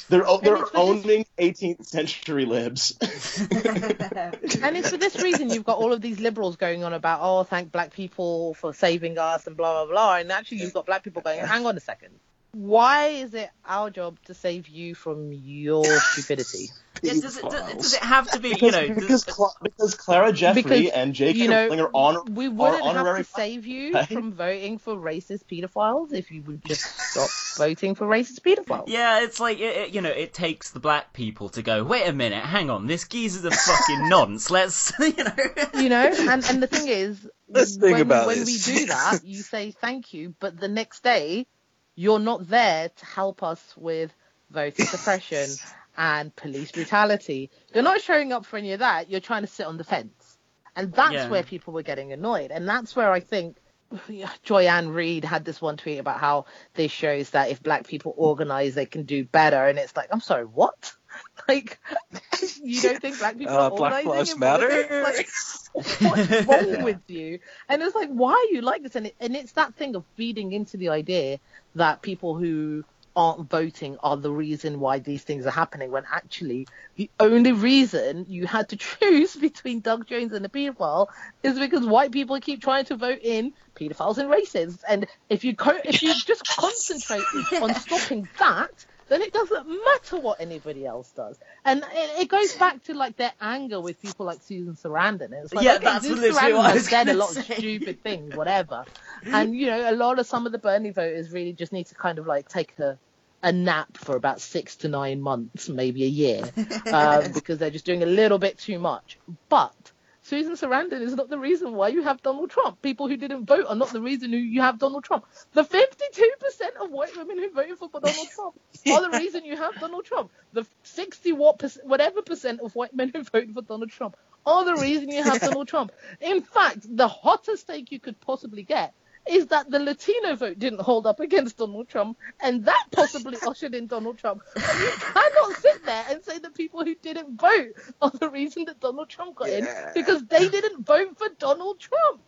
They're they're it's for this- owning 18th century libs. and it's for this reason you've got all of these liberals going on about, oh, thank black people for saving us and blah blah blah, and actually you've got black people going, hang on a second, why is it our job to save you from your stupidity? Yeah, does, it, does, does it have to be, you know, because does, Cla- because Clara Jeffrey Because, and J.K. you know, Rowling are, honor- we are wouldn't have honorary. to save you right? from voting for racist pedophiles if you would just stop voting for racist pedophiles. yeah, it's like, it, it- you know, it takes the black people to go, wait a minute, hang on, this geezer's a fucking nonce, let's, you know. You know, and and the thing is, Let's think when, about when this. we do that, you say thank you, but the next day, you're not there to help us with voter suppression and police brutality. You're not showing up for any of that. You're trying to sit on the fence, and that's Yeah. where people were getting annoyed, and that's where I think. Joy-Ann Reid had this one tweet about how this shows that if black people organize, they can do better, and it's like, I'm sorry, what? Like, you don't think black people Uh, are Black organizing Lives? Matter? Like, what's wrong with you? And it's like, why are you like this? And, it, and it's that thing of feeding into the idea that people who aren't voting are the reason why these things are happening, when actually the only reason you had to choose between Doug Jones and a paedophile is because white people keep trying to vote in pedophiles and racists. And if you co- if you just concentrate on stopping that, then it doesn't matter what anybody else does. And it, it goes back to like their anger with people like Susan Sarandon. It's like, Yeah, okay, that's Susan literally Sarandon what I has was said a lot of stupid things, whatever. And you know, a lot of some of the Bernie voters really just need to kind of like take a a nap for about six to nine months, maybe a year, um, because they're just doing a little bit too much. But Susan Sarandon is not the reason why you have Donald Trump. People who didn't vote are not the reason who you have Donald Trump. The 52% of white women who voted for Donald Trump are the reason you have Donald Trump. The 60 what perc- whatever percent of white men who voted for Donald Trump are the reason you have Donald Trump. In fact, the hottest take you could possibly get is that the Latino vote didn't hold up against Donald Trump, and that possibly ushered in Donald Trump. But you cannot sit there and say the people who didn't vote are the reason that Donald Trump got in because they didn't vote for Donald Trump.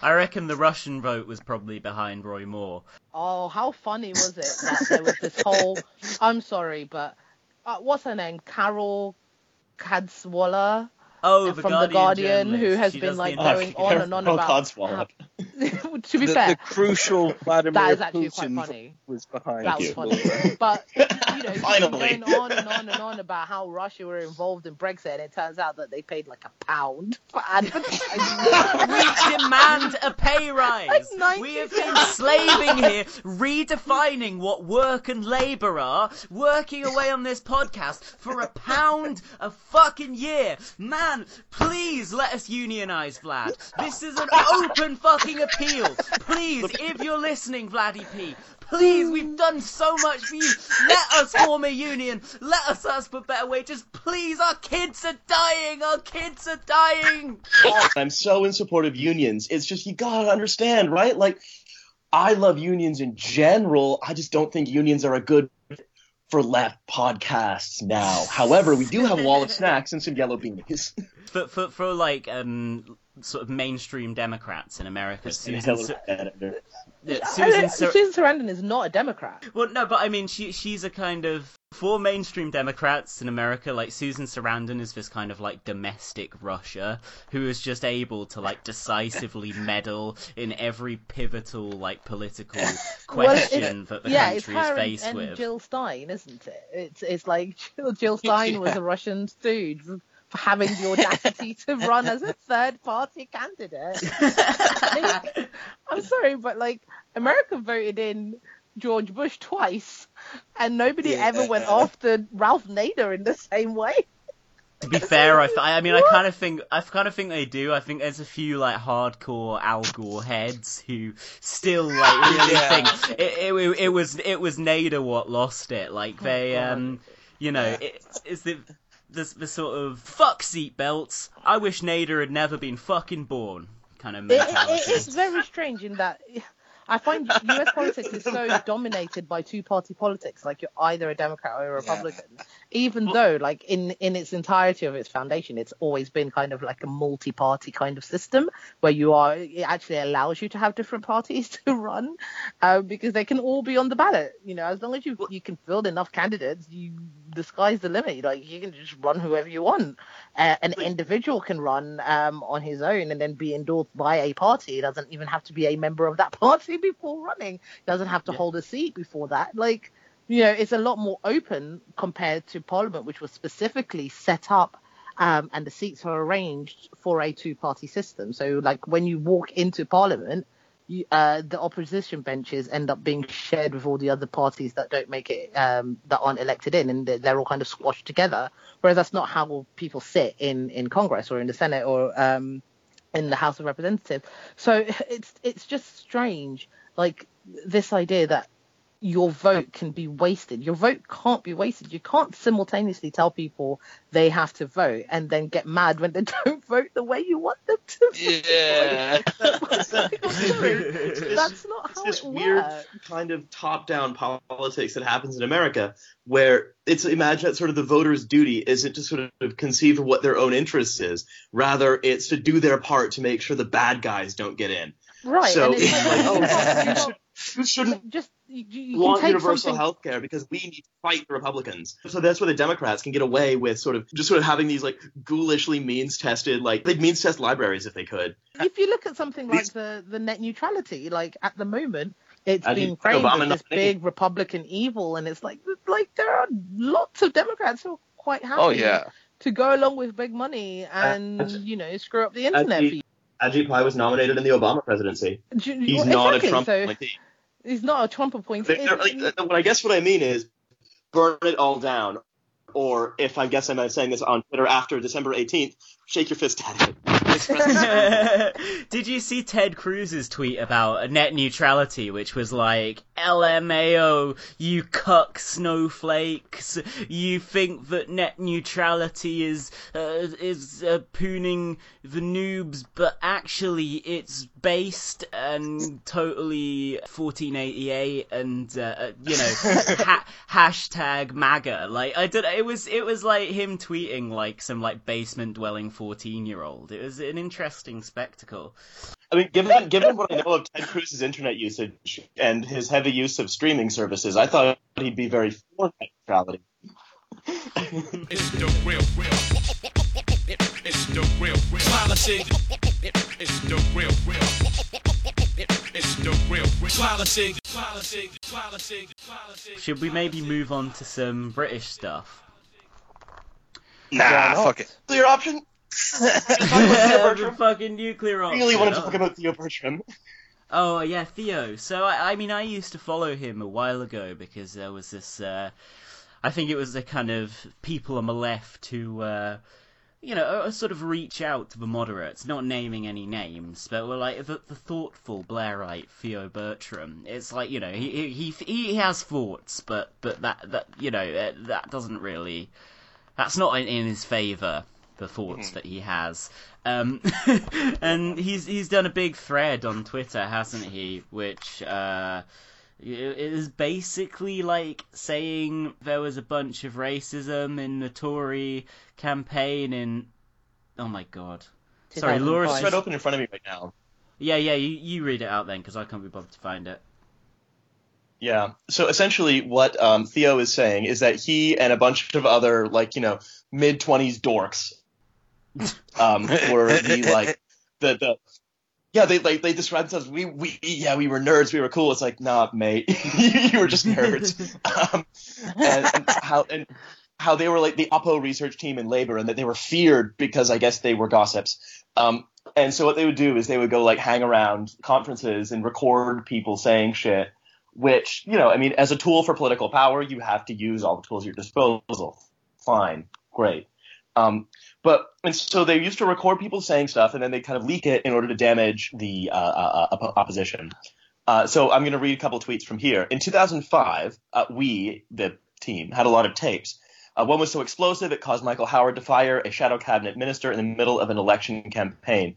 I reckon the Russian vote was probably behind Roy Moore. Oh, how funny was it that there was this whole? I'm sorry, but uh, what's her name? Carole Cadwalladr Oh, the from Guardian the Guardian, journalist. who has She been like going on and on Carol about. Codswallop. to be the, fair, the crucial Vladimir that is actually quite Putin funny. was behind That was funny. But you know, she's Finally. going on and on and on about how Russia were involved in Brexit, and it turns out that they paid like a pound for advertising. we demand a pay rise. Like We have been slaving here, redefining what work and labour are, working away on this podcast for a pound a fucking year. Man, please let us unionise, Vlad. This is an open fucking appeal. Please, if you're listening, Vladdy P, please, we've done so much for you. Let us form a union. Let us ask for better wages. Please, our kids are dying. Our kids are dying. I'm so in support of unions. It's just you gotta understand, right? Like, I love unions in general. I just don't think unions are a good for left podcasts now. However, we do have a wall of snacks and some yellow beanies. For for for like um sort of mainstream Democrats in America, Susan. Hillary Su- yeah, Susan. don't- Susan Sarandon is not a Democrat. Well, no, but I mean, she she's a kind of for mainstream Democrats in America. Like Susan Sarandon is this kind of like domestic Russia who is just able to like decisively meddle in every pivotal like political Well, question that the yeah, it's country is her and, faced and with. Jill Stein, isn't it? It's it's like Jill, Jill Stein was a Russian stooge for having the audacity to run as a third party candidate. I'm sorry, but like America voted in George Bush twice, and nobody ever went after Ralph Nader in the same way. To be fair, I, th- I mean, I kind of think, I kind of think they do. I think there's a few like hardcore Al Gore heads who still like really Yeah. think it, it, it was it was Nader what lost it. Like they, um, you know, it, it's the the the sort of fuck seatbelts. I wish Nader had never been fucking born kind of It, it, it's very strange in that I find U.S. politics is so dominated by two-party politics. Like you're either a Democrat or a Republican, even though, like in in its entirety of its foundation, it's always been kind of like a multi-party kind of system where you are it actually allows you to have different parties to run uh, because they can all be on the ballot. You know, as long as you you can field enough candidates, you the sky's the limit. Like you can just run whoever you want. Uh, an individual can run um, on his own and then be endorsed by a party. He doesn't even have to be a member of that party before running. He doesn't have to hold a seat before that. Like, you know, it's a lot more open compared to Parliament, which was specifically set up um, and the seats are arranged for a two-party system. So, like, when you walk into Parliament, you, uh, the opposition benches end up being shared with all the other parties that don't make it, um, that aren't elected in, and they're, they're all kind of squashed together. Whereas that's not how people sit in, in Congress or in the Senate or um, in the House of Representatives. So it's it's just strange, like this idea that your vote can be wasted. Your vote can't be wasted. You can't simultaneously tell people they have to vote and then get mad when they don't vote the way you want them to. Yeah. It's That's not it's how this it weird works. kind of top-down politics that happens in America, where it's imagine that sort of the voter's duty isn't to sort of conceive of what their own interest is, rather it's to do their part to make sure the bad guys don't get in. Right. So and it's it's like, like, oh, oh you you should- should- you shouldn't just you, you you want universal something- health care because we need to fight the Republicans. So that's where the Democrats can get away with sort of just sort of having these like ghoulishly means tested, like they'd means test libraries if they could. if you look at something like the, the net neutrality, like at the moment, it's I being framed Obama as this big Republican evil, and it's like like there are lots of Democrats who are quite happy Oh yeah. to go along with big money and Ajit- you know screw up the internet. for Ajit, Ajit Pai was nominated in the Obama presidency. you. You- He's well, not exactly, a Trump so appointee. He's not a Trump appointee. Like, what I guess what I mean is burn it all down. Or if I guess I'm saying this on Twitter after December 18th, shake your fist at it. Did you see Ted Cruz's tweet about net neutrality, which was like, LMAO, you cuck snowflakes, you think that net neutrality is, uh, is uh, pooning the noobs, but actually it's based and totally 1488 and, uh, you know, ha- hashtag MAGA. Like, I don't it was, it was like him tweeting like some like basement dwelling 14 year old. It was an interesting spectacle. I mean, given given what I know of Ted Cruz's internet usage and his heavy use of streaming services, I thought he'd be very for net neutrality. It's the real, real. It's the real, real. Politics. It's the real, real. It's the real, real. Politics. Politics. Politics. Politics. Should we maybe move on to some British stuff? Nah, fuck it. Clear option. The fucking nuclear option. really wanted to talk about Theo Bertram. Oh yeah, Theo. So I, I mean, I used to follow him a while ago because there was this. Uh, I think it was the kind of people on the left who, uh, you know, a, a sort of reach out to the moderates, not naming any names, but we're like the, the thoughtful Blairite Theo Bertram. It's like you know he he he, has thoughts, but but that that you know that doesn't really that's not in, in his favour. The thoughts that he has, um, and he's he's done a big thread on Twitter, hasn't he? Which uh, it is basically like saying there was a bunch of racism in the Tory campaign in. Oh my god. Sorry, Laura. It's right open in front of me right now. Yeah, yeah, you, you read it out then, because I can't be bothered to find it. Yeah. So essentially, what um, Theo is saying is that he and a bunch of other like you know mid twenties dorks um, were the like the the yeah they like they described themselves we we yeah we were nerds we were cool. It's like nah mate. You were just nerds. Um, and, and how and how they were like the Oppo research team in labor and that they were feared because I guess they were gossips. Um, and so what they would do is they would go like hang around conferences and record people saying shit which you know I mean as a tool for political power you have to use all the tools at your disposal. Fine. Great. Um, but and so they used to record people saying stuff, and then they kind of leak it in order to damage the uh, uh, uh, opposition. Uh, so I'm going to read a couple tweets from here. In 2005, uh, we, the team, had a lot of tapes. Uh, one was so explosive it caused Michael Howard to fire a shadow cabinet minister in the middle of an election campaign.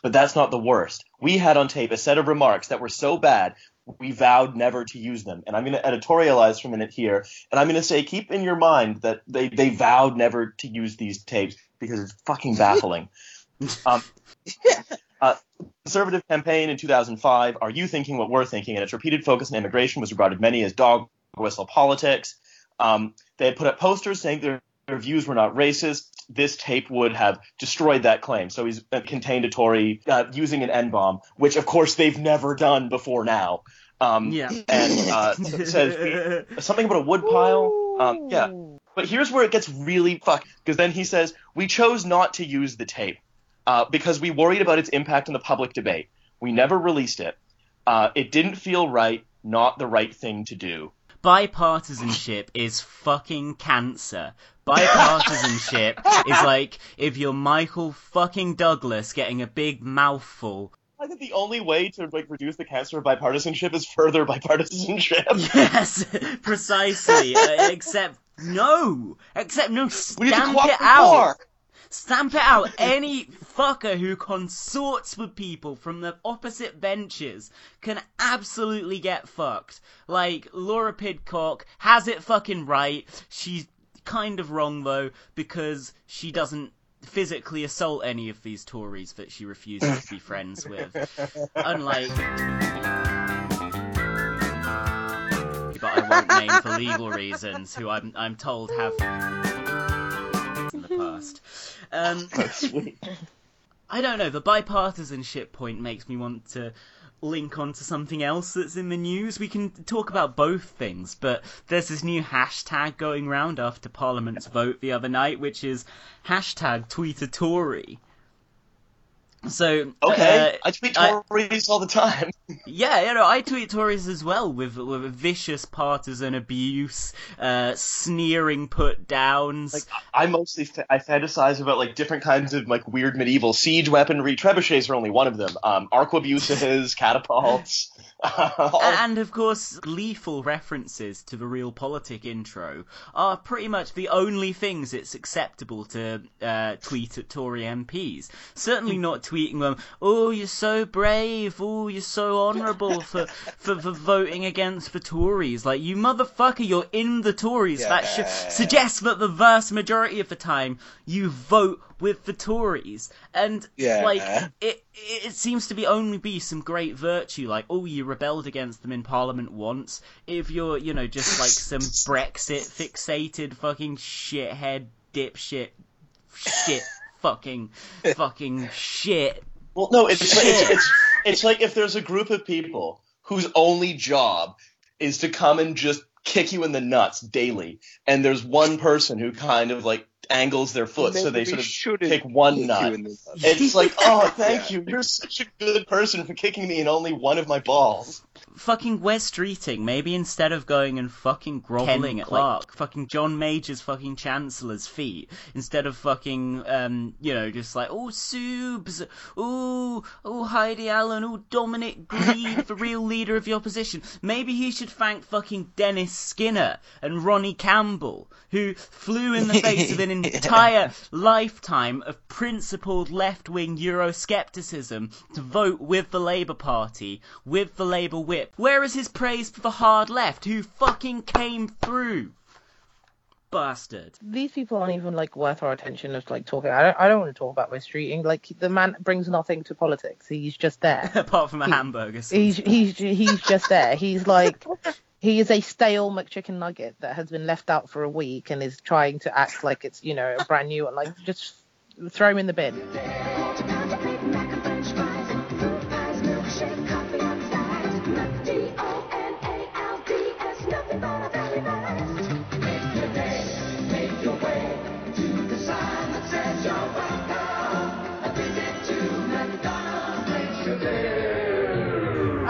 But that's not the worst. We had on tape a set of remarks that were so bad we vowed never to use them. And I'm going to editorialize for a minute here. And I'm going to say, keep in your mind that they, they vowed never to use these tapes because it's fucking baffling. um, uh, conservative campaign in 2005, Are You Thinking What We're Thinking? And its repeated focus on immigration was regarded many as dog whistle politics. Um, they had put up posters saying their, their views were not racist. This tape would have destroyed that claim. So he's uh, contained a Tory uh, using an N bomb, which of course they've never done before now. Um, Yeah. And uh, says something about a woodpile. Um, yeah. But here's where it gets really fucked because then he says we chose not to use the tape uh, because we worried about its impact on the public debate. We never released it. Uh, it didn't feel right. Not the right thing to do. Bipartisanship is fucking cancer. Bipartisanship is like if you're Michael fucking Douglas getting a big mouthful. I think the only way to like reduce the cancer of bipartisanship is further bipartisanship. Yes, precisely. uh, except no, except no. We need to Stamp it out. more. Stamp it out. Any fucker who consorts with people from the opposite benches can absolutely get fucked. Like, Laura Pidcock has it fucking right. She's kind of wrong, though, because she doesn't physically assault any of these Tories that she refuses to be friends with. Unlike. I won't name for legal reasons, who I'm, I'm told have in the past. Um, I don't know. The bipartisanship point makes me want to link onto something else that's in the news. We can talk about both things, but there's this new hashtag going round after Parliament's vote the other night, which is hashtag tweet a Tory. So Okay, uh, I tweet I- Tories all the time. Yeah, you know, I tweet Tories as well with with vicious partisan abuse, uh, sneering put downs. Like I mostly fa- I fantasize about like different kinds of like weird medieval siege weaponry. Trebuchets are only one of them. Um, arquebuses, catapults. And of course, lethal references to the realpolitik intro are pretty much the only things it's acceptable to uh, tweet at Tory MPs. Certainly not tweeting them, oh, you're so brave, oh, you're so honourable for, for, for voting against the Tories. Like, you motherfucker, you're in the Tories. That should suggests that the vast majority of the time you vote with the Tories. And, Yeah. like, it it seems to be only be some great virtue like oh you rebelled against them in parliament once if you're you know just like some brexit fixated fucking shithead dipshit shit fucking fucking shit Well, no, it's, it's, Shit. it's it's like if there's a group of people whose only job is to come and just kick you in the nuts daily, and there's one person who kind of like angles their foot so they sort of take one kick nut. in the nuts. It's like, oh, thank you. You're such a good person for kicking me in only one of my balls. Fucking Wes Streeting, maybe instead of going and fucking groveling at Clarke, fucking John Major's fucking Chancellor's feet, instead of fucking, um, you know, just like, oh, Subes, oh, oh, Heidi Allen, oh, Dominic Grieve, the real leader of the opposition. Maybe he should thank fucking Dennis Skinner and Ronnie Campbell, who flew in the face of an entire lifetime of principled left-wing Euroscepticism to vote with the Labour Party, with the Labour whip. Where is his praise for the hard left, who fucking came through? Bastard. These people aren't even like worth our attention of like talking. I don't, I don't want to talk about Wes Streeting. Like the man brings nothing to politics. He's just there. Apart from a He- hamburger. He's he's he's just there. He's like he is a stale McChicken nugget that has been left out for a week and is trying to act like it's you know a brand new one. Like just throw him in the bin.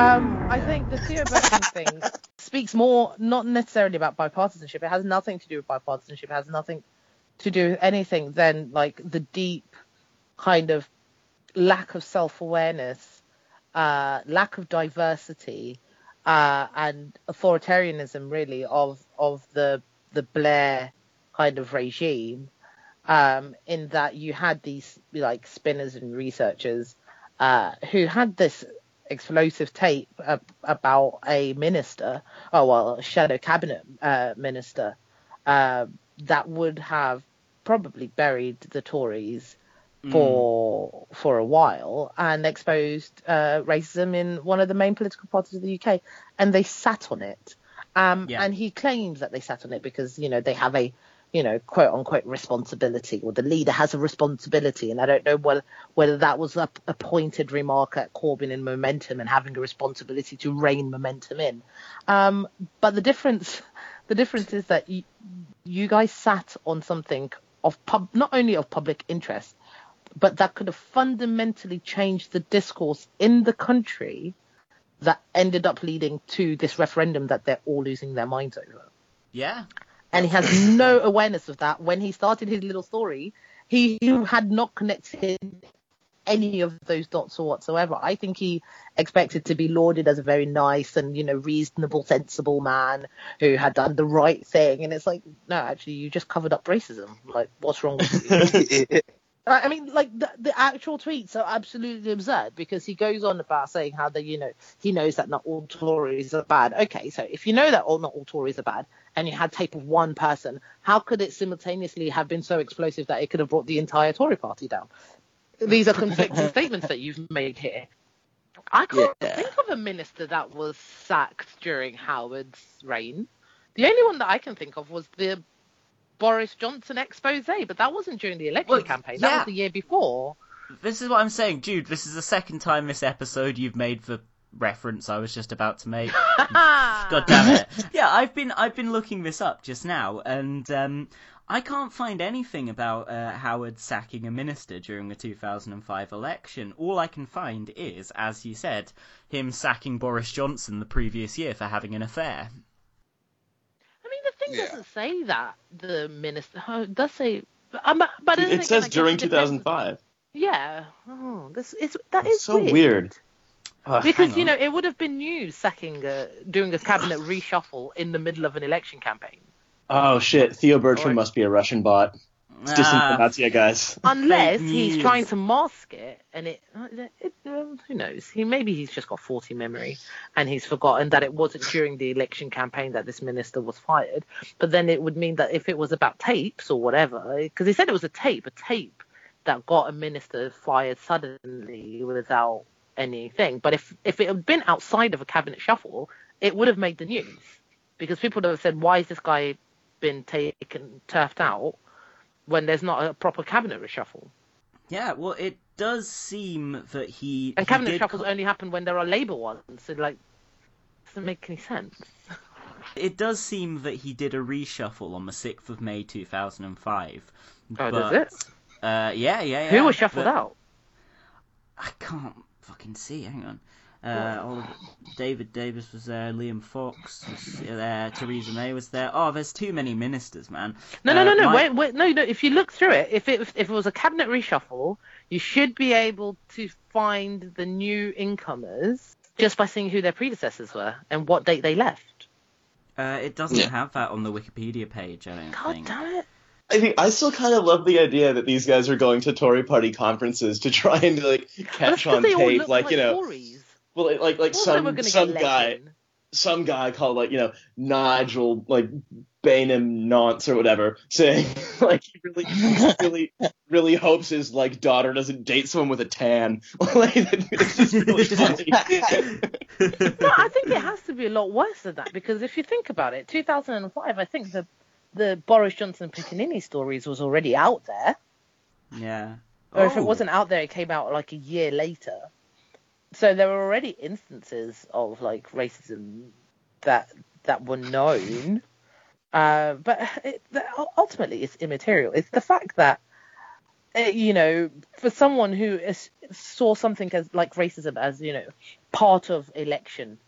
Um, I think the Theo Bertram thing speaks more, not necessarily about bipartisanship. It has nothing to do with bipartisanship. It has nothing to do with anything than like the deep kind of lack of self-awareness, uh, lack of diversity, uh, and authoritarianism really of of the the Blair kind of regime. Um, in that you had these like spinners and researchers uh, who had this explosive tape uh, about a minister, oh well, a shadow cabinet uh, minister, uh, that would have probably buried the Tories for for a while and exposed uh, racism in one of the main political parties of the UK, and they sat on it. Um, Yeah. And he claims that they sat on it because you know they have a you know quote unquote responsibility, or the leader has a responsibility. And I don't know whether whether that was a, a pointed remark at Corbyn in momentum and having a responsibility to rein momentum in. Um, but the difference the difference is that you, you guys sat on something of pub, not only of public interest, but that could have fundamentally changed the discourse in the country that ended up leading to this referendum that they're all losing their minds over. Yeah. And he has no awareness of that. When he started his little story, he had not connected any of those dots or whatsoever. I think he expected to be lauded as a very nice and, you know, reasonable, sensible man who had done the right thing. And it's like, no, actually, you just covered up racism. Like, what's wrong with you? I I mean, like the, the actual tweets are absolutely absurd because he goes on about saying how the you know he knows that not all Tories are bad. Okay, so if you know that all not all Tories are bad, and you had tape of one person, how could it simultaneously have been so explosive that it could have brought the entire Tory party down? These are conflicting statements that you've made here. I can't think of a minister that was sacked during Howard's reign. The only one that I can think of was the Boris Johnson expose, but that wasn't during the election Well, campaign. That yeah. was the year before. This is what I'm saying, Jude. This is the second time this episode you've made the reference I was just about to make. God damn it! Yeah, I've been I've been looking this up just now, and um, I can't find anything about uh, Howard sacking a minister during the 2005 election. All I can find is, as you said, him sacking Boris Johnson the previous year for having an affair. I mean, Yeah. doesn't say that the minister oh, it does say, but, um, but then It says during it depends- 2005. Yeah. Oh, this is that is It's so weird. Ugh. Because you know it would have been news sacking, uh, doing a cabinet reshuffle in the middle of an election campaign. Oh shit, Theo Bertram Or- must be a Russian bot. It's Ah, disinformatia, guys. Unless he's trying to mask it, and it, it um, who knows? He maybe he's just got faulty memory, and he's forgotten that it wasn't during the election campaign that this minister was fired. But then it would mean that if it was about tapes or whatever, because he said it was a tape, a tape that got a minister fired suddenly without anything. But if if it had been outside of a cabinet shuffle, it would have made the news because people would have said, "Why is this guy been taken turfed out?" When there's not a proper cabinet reshuffle. yeah, well, it does seem that he And he cabinet did shuffles co- only happen when there are Labour ones. So like, doesn't make any sense. It does seem that he did a reshuffle on the 6th of May 2005. Oh, but, does it? Uh, yeah, yeah, yeah. Who was shuffled but out? I can't fucking see. Hang on. Uh, all of, David Davis was there, Liam Fox was there, Theresa May was there. Oh, there's too many ministers, man. No, no, Uh, no, no. my- Wait, wait, no, no. If you look through it, if it if it was a cabinet reshuffle, you should be able to find the new incomers just by seeing who their predecessors were and what date they left. Uh, it doesn't Yeah. have that on the Wikipedia page, I don't God think. damn it! I think I still kind of love the idea that these guys are going to Tory party conferences to try and like catch on tape, look like, you know, Tories. Well, like like, like Of course they were some some guy in. some guy called like you know Nigel like Bainham Nance or whatever saying like he really really really hopes his like daughter doesn't date someone with a tan. like it's just really funny. no, I think it has to be a lot worse than that because if you think about it, 2005, I think the the Boris Johnson Piccanini stories was already out there, Yeah. or if it Oh. wasn't out there, it came out like a year later. So there were already instances of like racism that that were known, uh, but it, ultimately it's immaterial. It's the fact that uh, you know, for someone who saw something as like racism as you know part of election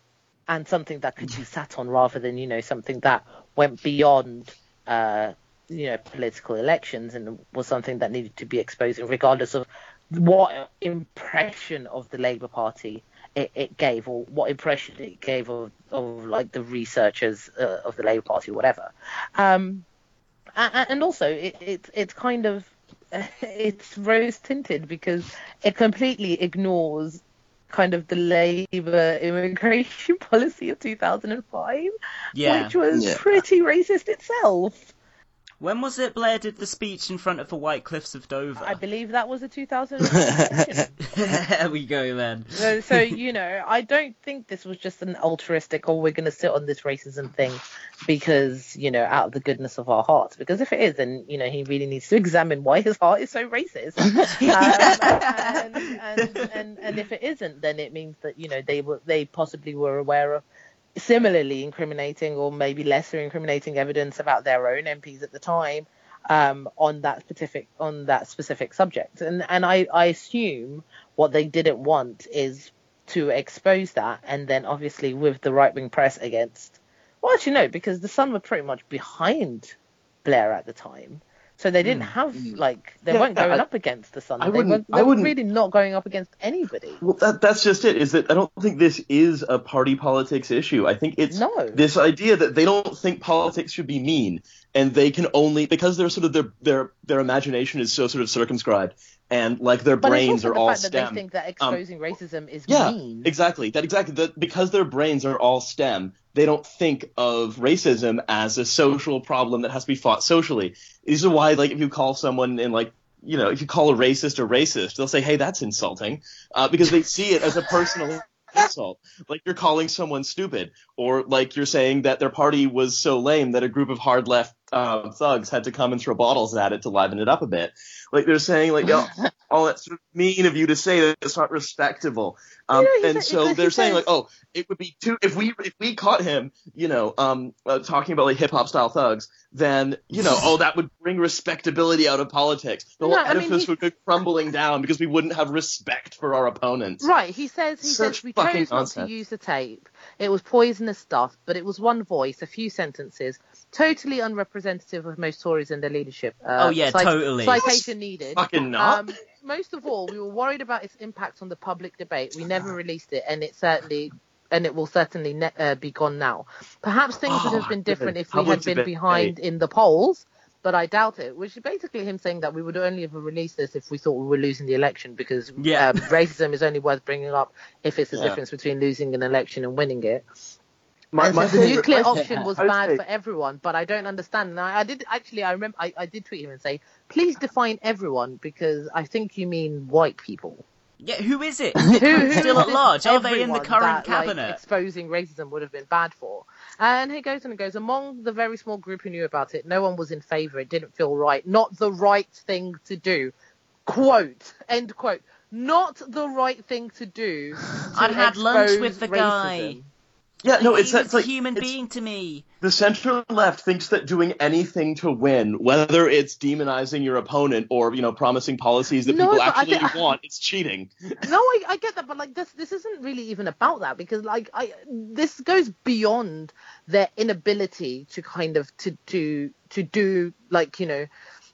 and something that could be sat on rather than you know something that went beyond uh, you know political elections and was something that needed to be exposed regardless of what impression of the Labour Party it, it gave or what impression it gave of, of like the researchers uh, of the Labour Party or whatever. Um, and also it, it it's kind of it's rose tinted because it completely ignores kind of the Labour immigration policy of 2005, Yeah. which was Yeah. pretty racist itself. When was it Blair did the speech in front of the White Cliffs of Dover? I believe that was a 2000. there we go then. so, so you know, I don't think this was just an altruistic, or we're going to sit on this racism thing because you know, out of the goodness of our hearts. Because if it is, then you know, he really needs to examine why his heart is so racist. um, and, and, and and if it isn't, then it means that you know they were they possibly were aware of similarly incriminating or maybe lesser incriminating evidence about their own MPs at the time um, on that specific on that specific subject. And and I, I assume what they didn't want is to expose that, and then obviously with the right wing press against. Well, actually no, because the Sun were pretty much behind Blair at the time. So they didn't have like they Yeah, weren't going I- up against the Sun. I they wouldn't- weren't, I wouldn't- really not going up against anybody. Well, that, that's just it. Is that I don't think this is a party politics issue. I think it's No. this idea that they don't think politics should be mean, and they can only because they're sort of their their their imagination is so sort of circumscribed, and like their But brains are the all fact that STEM. they think that Um, exposing racism is yeah, mean. exactly. That exactly that because their brains are all STEM, they don't think of racism as a social problem that has to be fought socially. These are why, like, if you call someone in like you know, if you call a racist a racist, they'll say, "Hey, that's insulting," uh, because they see it as a personal insult. Like you're calling someone stupid, or like you're saying that their party was so lame that a group of hard left uh, thugs had to come and throw bottles at it to liven it up a bit. Like they're saying, like, "Yo, oh, that's mean of you to say that. It's not respectable." Um, he and so he they're saying, like, "Oh, it would be too if we if we caught him, you know, um, uh, talking about like hip hop style thugs, then you know, oh, that would bring respectability out of politics. The whole No, I mean, edifice he- would go crumbling down because we wouldn't have respect for our opponents. Right, he says he Such says we chose not to use the tape. It was poisonous stuff, but it was one voice, a few sentences, totally unrepresentative of most Tories and their leadership. Uh, Oh, yeah, totally. Citation needed. Fucking not. Um, most of all, we were worried about its impact on the public debate. We never released it, and it certainly. And it will certainly ne- uh, be gone now. Perhaps things would Oh, have been different if we had been debate. behind in the polls, but I doubt it. Which is basically him saying that we would only have released this if we thought we were losing the election because Yeah. um, racism is only worth bringing up if it's the Yeah. difference between losing an election and winning it. My- my the nuclear option was bad for everyone, but I don't understand. And I, I did actually, I remember, I, I did tweet him and say, please define everyone because I think you mean white people. Yeah, who is it? Who, Still at large? Are they in the current that, like, cabinet? exposing racism would have been bad for. And he goes and goes, among the very small group who knew about it, no one was in favour. It didn't feel right. Not the right thing to do. Quote. End quote. Not the right thing to do. to I'd had lunch with the guy. Racism. Yeah, no, it's it's like a human it's- being to me. the center left thinks that doing anything to win, whether it's demonizing your opponent or you know promising policies that No, people actually think- want, it's cheating. no, I, I get that, but like this, this isn't really even about that because like I, this goes beyond their inability to kind of to to to do like you know.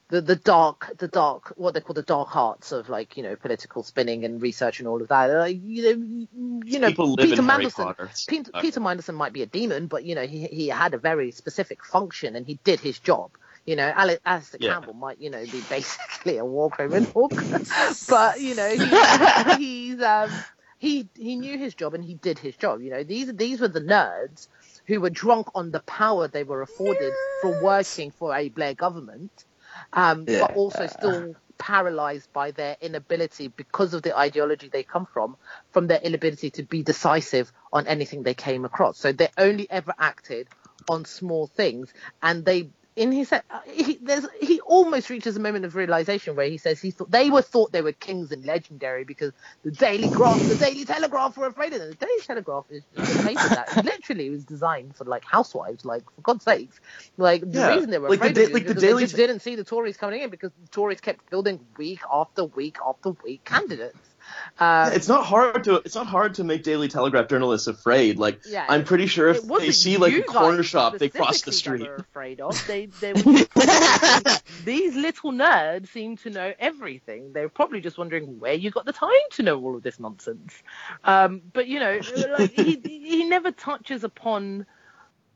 The, the dark the dark what they call the dark arts of like you know political spinning and research and all of that like you know you know Peter Mandelson Peter, Okay. Peter Mandelson might be a demon but you know he he had a very specific function and he did his job you know Ale- Alistair Yeah. Campbell might you know be basically a war criminal but you know he, he's um he he knew his job and he did his job. You know, these these were the nerds who were drunk on the power they were afforded for working for a Blair government, um, Yeah. but also still paralyzed by their inability because of the ideology they come from, from their inability to be decisive on anything they came across. So they only ever acted on small things, and they. In his, uh, he, there's, he almost reaches a moment of realization where he says he thought they were thought they were kings and legendary because the Daily Graph, the Daily Telegraph were afraid of them. The Daily Telegraph is just a paper that literally was designed for like housewives, like for God's sakes. Like the Yeah, reason they were like the afraid da- of it like is the because Daily they just didn't see the Tories coming in because the Tories kept building week after week after week candidates. Um, it's not hard to it's not hard to make Daily Telegraph journalists afraid. Like Yeah, I'm pretty sure if they see like a corner shop, they cross the street. afraid of. They, they these little nerds seem to know everything. They're probably just wondering where you got the time to know all of this nonsense. Um, but you know, like, he he never touches upon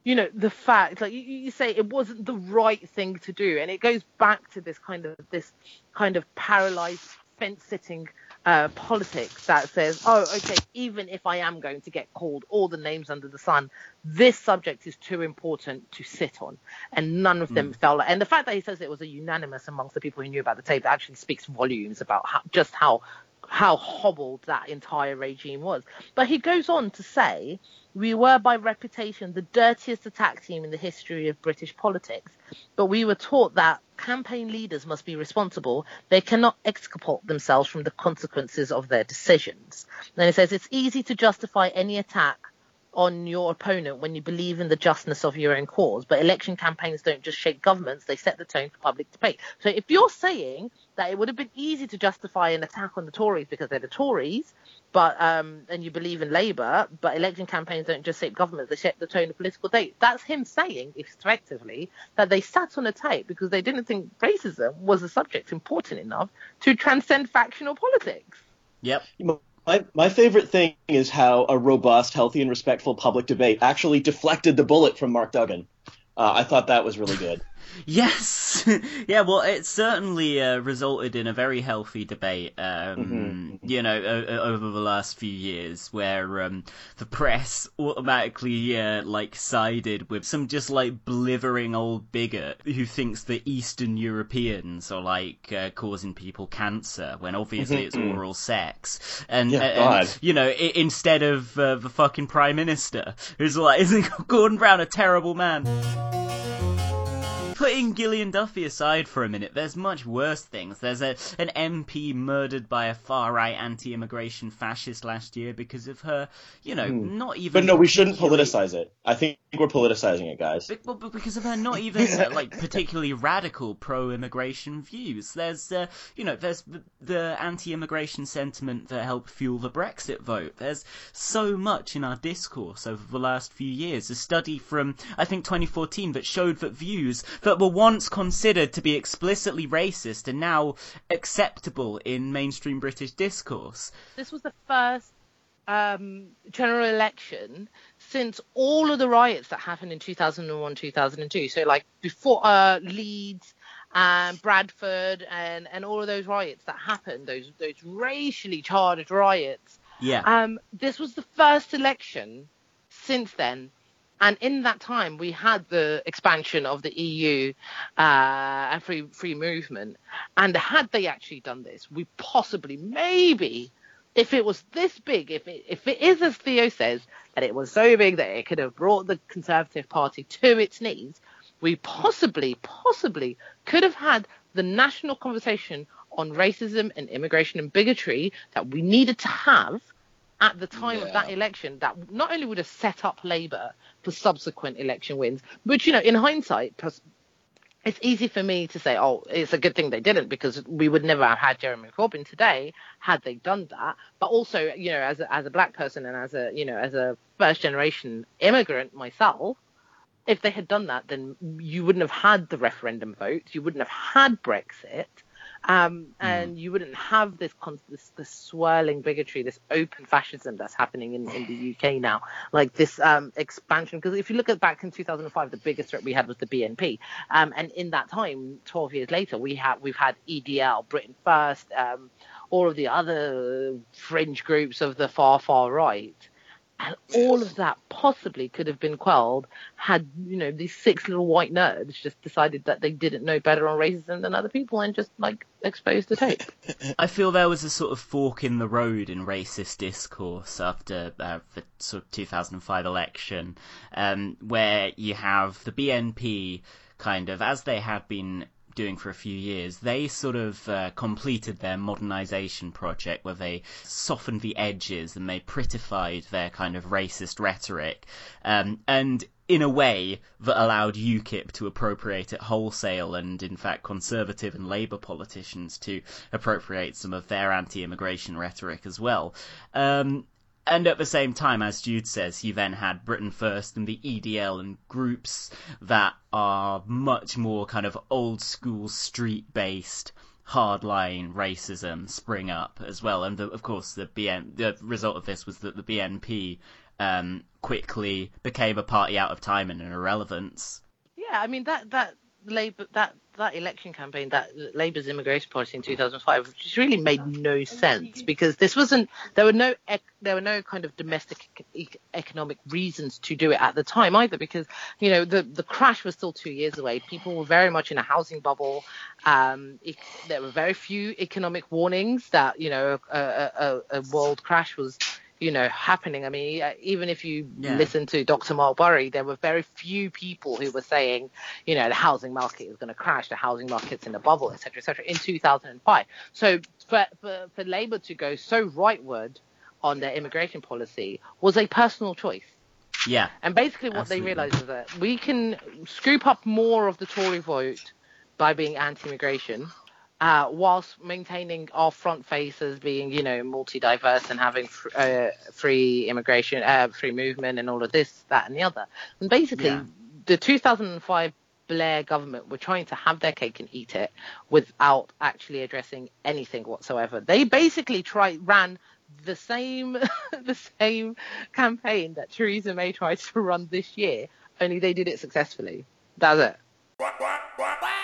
you know the fact like you, you say it wasn't the right thing to do and it goes back to this kind of this kind of paralyzed fence sitting uh, politics that says oh okay even if i am going to get called all the names under the sun this subject is too important to sit on. And none of them felt like and the fact that he says it was a unanimous amongst the people who knew about the tape actually speaks volumes about how, just how how hobbled that entire regime was. But he goes on to say, we were by reputation the dirtiest attack team in the history of British politics, but we were taught that campaign leaders must be responsible. They cannot exculpate themselves from the consequences of their decisions. Then he says, it's easy to justify any attack on your opponent when you believe in the justness of your own cause. But election campaigns don't just shape governments, they set the tone for public debate. So if you're saying that it would have been easy to justify an attack on the Tories because they're the Tories, but um, and you believe in Labour, but election campaigns don't just shape governments, they shape the tone of political debate. That's him saying, effectively, that they sat on a tape because they didn't think racism was a subject important enough to transcend factional politics. Yep. My, my favorite thing is how a robust, healthy, and respectful public debate actually deflected the bullet from Mark Duggan. Uh, I thought that was really good. Yes, yeah. Well, it certainly uh, resulted in a very healthy debate. Um, You know, o- over the last few years, where um, the press automatically uh, like sided with some just like blithering old bigot who thinks that Eastern Europeans are like uh, causing people cancer when obviously it's Mhm. oral sex, and, Yeah, and you know, i- instead of uh, the fucking prime minister who's like, isn't Gordon Brown a terrible man? Putting Gillian Duffy aside for a minute, there's much worse things. There's a an MP murdered by a far right anti-immigration fascist last year because of her, you know, Hmm. not even. But no, we shouldn't politicize it. I think we're politicizing it, guys. But because of her not even uh, like particularly radical pro-immigration views. There's, uh, you know, there's the, the anti-immigration sentiment that helped fuel the Brexit vote. There's so much in our discourse over the last few years. A study from I think 2014 that showed that views that were once considered to be explicitly racist are now acceptable in mainstream British discourse. this was the first um, general election since all of the riots that happened in 2001 2002 so like before uh, leeds and bradford and, and all of those riots that happened those those racially charged riots Yeah. um, this was the first election since then and in that time, we had the expansion of the EU uh, and free free movement. And had they actually done this, we possibly, maybe, if it was this big, if it, if it is as Theo says that it was so big that it could have brought the Conservative Party to its knees, we possibly, possibly could have had the national conversation on racism and immigration and bigotry that we needed to have at the time of that election that not only would have set up Labour for subsequent election wins, but you know, in hindsight, it's easy for me to say, oh, it's a good thing they didn't because we would never have had Jeremy Corbyn today had they done that. But also, you know, as a, as a black person and as a you know as a first generation immigrant myself, if they had done that, then you wouldn't have had the referendum vote, you wouldn't have had Brexit, um, and you wouldn't have this, this this swirling bigotry, this open fascism that's happening in, in the UK now, like this um, expansion. Because if you look at back in 2005, the biggest threat we had was the BNP, um, and in that time, 12 years later, we have we've had EDL, Britain First, um, all of the other fringe groups of the far far right. And all of that possibly could have been quelled had, you know, these six little white nerds just decided that they didn't know better on racism than other people and just, like, exposed the tape. I feel there was a sort of fork in the road in racist discourse after uh, the sort of 2005 election, um, where you have the BNP kind of, as they had been doing for a few years, they sort of uh, completed their modernization project where they softened the edges and they prettified their kind of racist rhetoric. Um, and in a way that allowed UKIP to appropriate it wholesale and in fact conservative and Labour politicians to appropriate some of their anti-immigration rhetoric as well. Um, and at the same time, as Jude says, he then had Britain First and the EDL and groups that are much more kind of old school street based hardline racism spring up as well. And the, of course, the BN, the result of this was that the BNP um, quickly became a party out of time and an irrelevance. Yeah, I mean that that Labour that that election campaign, that Labour's immigration policy in 2005, just really made no sense because this wasn't there were no ec- there were no kind of domestic economic reasons to do it at the time either because you know the the crash was still two years away. People were very much in a housing bubble. Um, it, there were very few economic warnings that you know a, a, a world crash was you know happening. I mean, uh, even if you Yeah. listen to Dr. Mark Burry, there were very few people who were saying, you know, the housing market is going to crash, the housing market's in a bubble, etc., etc. in 2005. So for, for for Labour to go so rightward on their immigration policy was a personal choice. Yeah. And basically, what Absolutely. they realised is that we can scoop up more of the Tory vote by being anti-immigration, uh, whilst maintaining our front face as being, you know, multi-diverse and having fr- uh, free immigration, uh, free movement, and all of this, that, and the other. And basically, Yeah. the 2005 Blair government were trying to have their cake and eat it without actually addressing anything whatsoever. They basically tried ran the same the same campaign that Theresa May tried to run this year, only they did it successfully. That's it. Sexual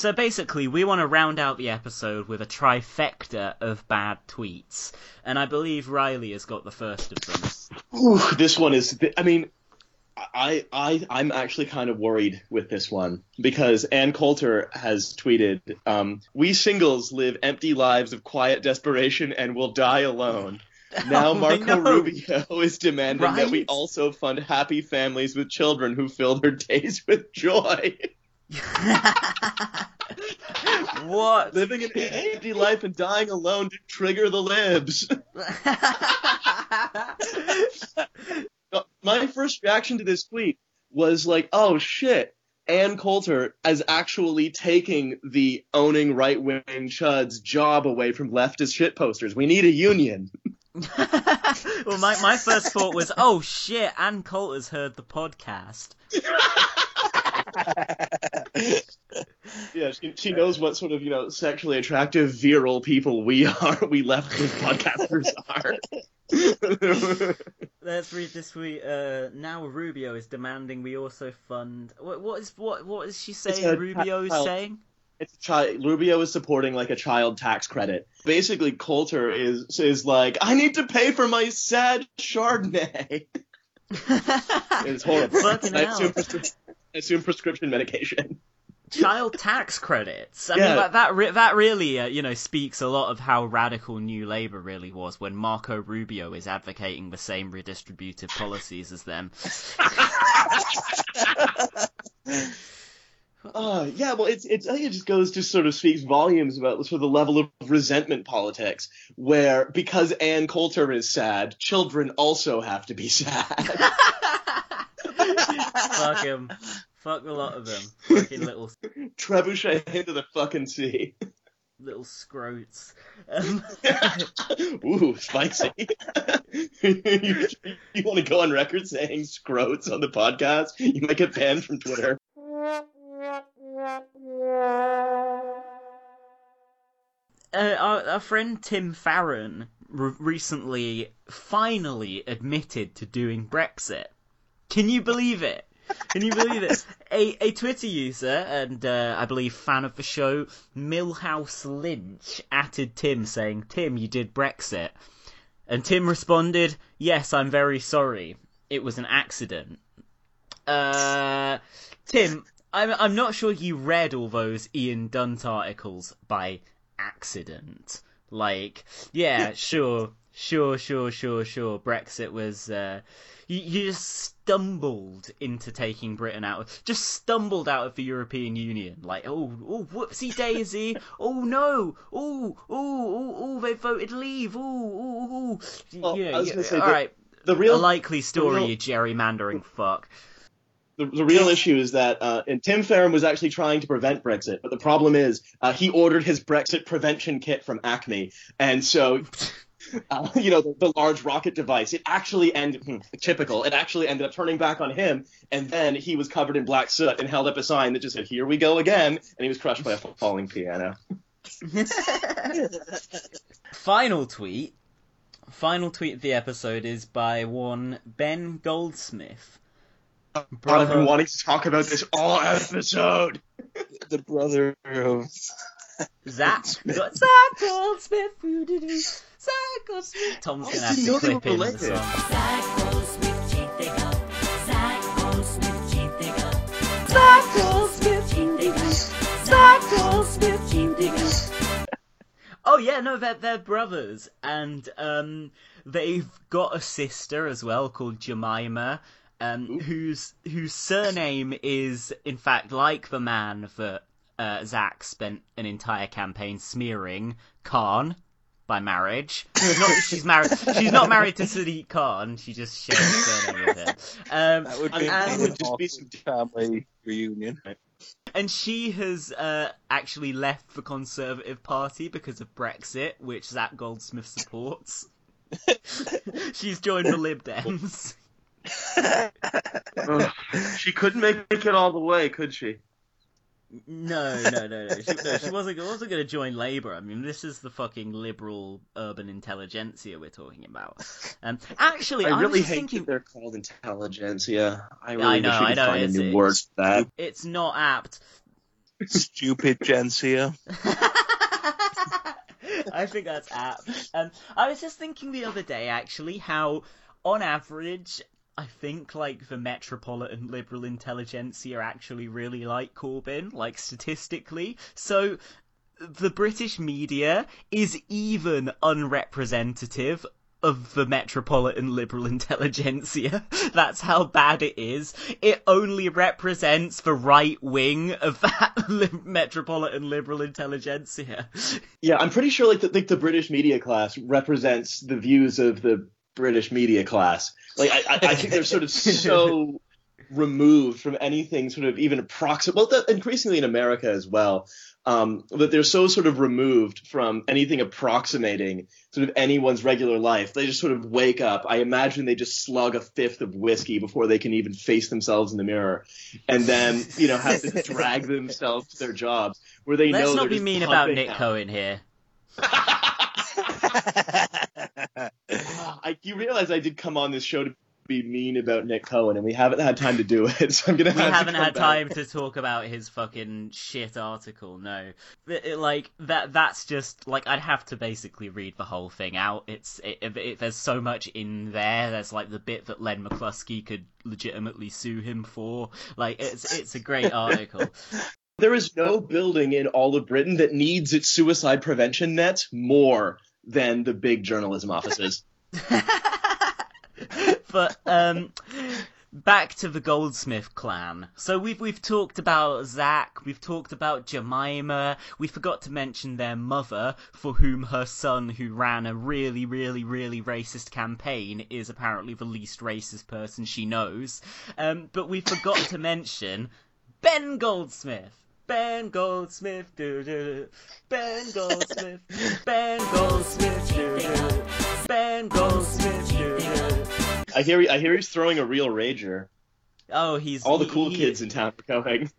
So basically, we want to round out the episode with a trifecta of bad tweets, and I believe Riley has got the first of them. Ooh, this one is. I mean, I I I'm actually kind of worried with this one because Ann Coulter has tweeted, um, "We singles live empty lives of quiet desperation and will die alone." Now Oh, Marco. Rubio is demanding that we also fund happy families with children who fill their days with joy. what? Living an empty life and dying alone to trigger the libs. My first reaction to this tweet was like, oh shit. Ann Coulter is actually taking the owning right wing chud's job away from leftist shit posters. We need a union. well, my, my first thought was, oh shit, Ann Coulter's heard the podcast. Yeah, she, she knows what sort of, you know, sexually attractive, virile people we are, we leftist podcasters are. Let's read this tweet. Uh, now Rubio is demanding we also fund. What, what is what? What is she saying? Rubio is saying. It's a child. Rubio is supporting like a child tax credit. Basically, Coulter is is like, I need to pay for my sad Chardonnay. it's horrible. Fucking hell. Assume, prescri- I assume prescription medication. child tax credits. I Yeah. mean, that that, re- that really, uh, you know, speaks a lot of how radical New Labour really was when Marco Rubio is advocating the same redistributive policies as them. Uh, yeah, well, it's it's I think it just goes to sort of speaks volumes about sort of the level of resentment politics, where because Ann Coulter is sad, children also have to be sad. Fuck him. Fuck a lot of them. Fucking little Trebuchet into the fucking sea. little scrotes. Um, Ooh, spicy. you, you want to go on record saying scrotes on the podcast? You might get banned from Twitter. uh, our, our friend Tim Farron re- recently finally admitted to doing Brexit. Can you believe it? Can you believe it? A, a Twitter user and uh, I believe fan of the show, Millhouse Lynch, atted Tim saying, "Tim, you did Brexit," and Tim responded, "Yes, I'm very sorry. It was an accident." Uh, Tim, I'm I'm not sure you read all those Ian Dunt articles by accident. Like, yeah, sure, sure, sure, sure, sure. Brexit was, uh, You, you just stumbled into taking Britain out. Just stumbled out of the European Union. Like, oh, oh, whoopsie daisy. oh no. Oh, oh, oh, oh, they voted leave. Oh, oh, oh. Well, yeah, I was yeah, gonna say, all the- right. the real- a likely story, real- you gerrymandering fuck. the, the real issue is that uh, and Tim Farron was actually trying to prevent Brexit, but the problem is uh, he ordered his Brexit prevention kit from Acme, and so. Uh, you know the, the large rocket device. It actually ended hmm, typical. It actually ended up turning back on him, and then he was covered in black soot and held up a sign that just said "Here we go again," and he was crushed by a falling piano. Final tweet. Final tweet of the episode is by one Ben Goldsmith. I've been wanting to talk about this all episode. the brother of Zac. We got Zac Goldsmith. Zac Goldsmith. Tom's gonna have to clip in the song. Oh yeah, no, they're they're brothers, and um, they've got a sister as well called Jemima, um, whose whose surname is in fact like the man that uh, Zac spent an entire campaign smearing, Khan, by marriage. Not, she's married. She's not married to Sadiq Khan. She just shares a surname with him. Um, that would be, and- that would just be some family reunion. and she has uh, actually left the Conservative Party because of Brexit, which Zac Goldsmith supports. She's joined the Lib Dems. She couldn't make it all the way, could she? No, no, no, no. She, no, she wasn't, wasn't going to join Labour. I mean, this is the fucking liberal urban intelligentsia we're talking about. Um, actually, I I, really was hate thinking that they're called intelligentsia. I Yeah, really I know, wish we I could know, find a it's- new it's- word for that. it's not apt. Stupid Gencia. I think that's apt. Um, I was just thinking the other day, actually, how on average, I think like the metropolitan liberal intelligentsia actually really like Corbyn, like statistically. So the British media is even unrepresentative of the metropolitan liberal intelligentsia. That's how bad it is. It only represents the right wing of that li- metropolitan liberal intelligentsia. Yeah, I'm pretty sure like the, like the British media class represents the views of the British media class. Like I, I, I think they're sort of so removed from anything sort of even approximate. Well, that, increasingly in America as well, um, that they're so sort of removed from anything approximating sort of anyone's regular life. They just sort of wake up. I imagine they just slug a fifth of whiskey before they can even face themselves in the mirror, and then you know have to drag themselves to their jobs where they Let's know not they're be just mean about Nick out. Cohen here. I, you realize I did come on this show to be mean about Nick Cohen, and we haven't had time to do it, so I'm gonna We have haven't had back. time to talk about his fucking shit article. No, But it- like that. That's just like I'd have to basically read the whole thing out. It's it, it, it- there's so much in there. There's like the bit that Len McCluskey could legitimately sue him for. Like it's it's a great article. There is no building in all of Britain that needs its suicide prevention net more than the big journalism offices. but um back to the Goldsmith clan. So we've we've talked about Zac, we've talked about Jemima, we forgot to mention their mother, for whom her son who ran a really, really, really racist campaign is apparently the least racist person she knows. Um but we forgot to mention Ben Goldsmith. Ben Goldsmith, do do. Ben Goldsmith, Ben Goldsmith, do do. Ben Goldsmith, do do. I hear I hear he's throwing a real rager. Oh, he's All the he- cool he- kids in town are going.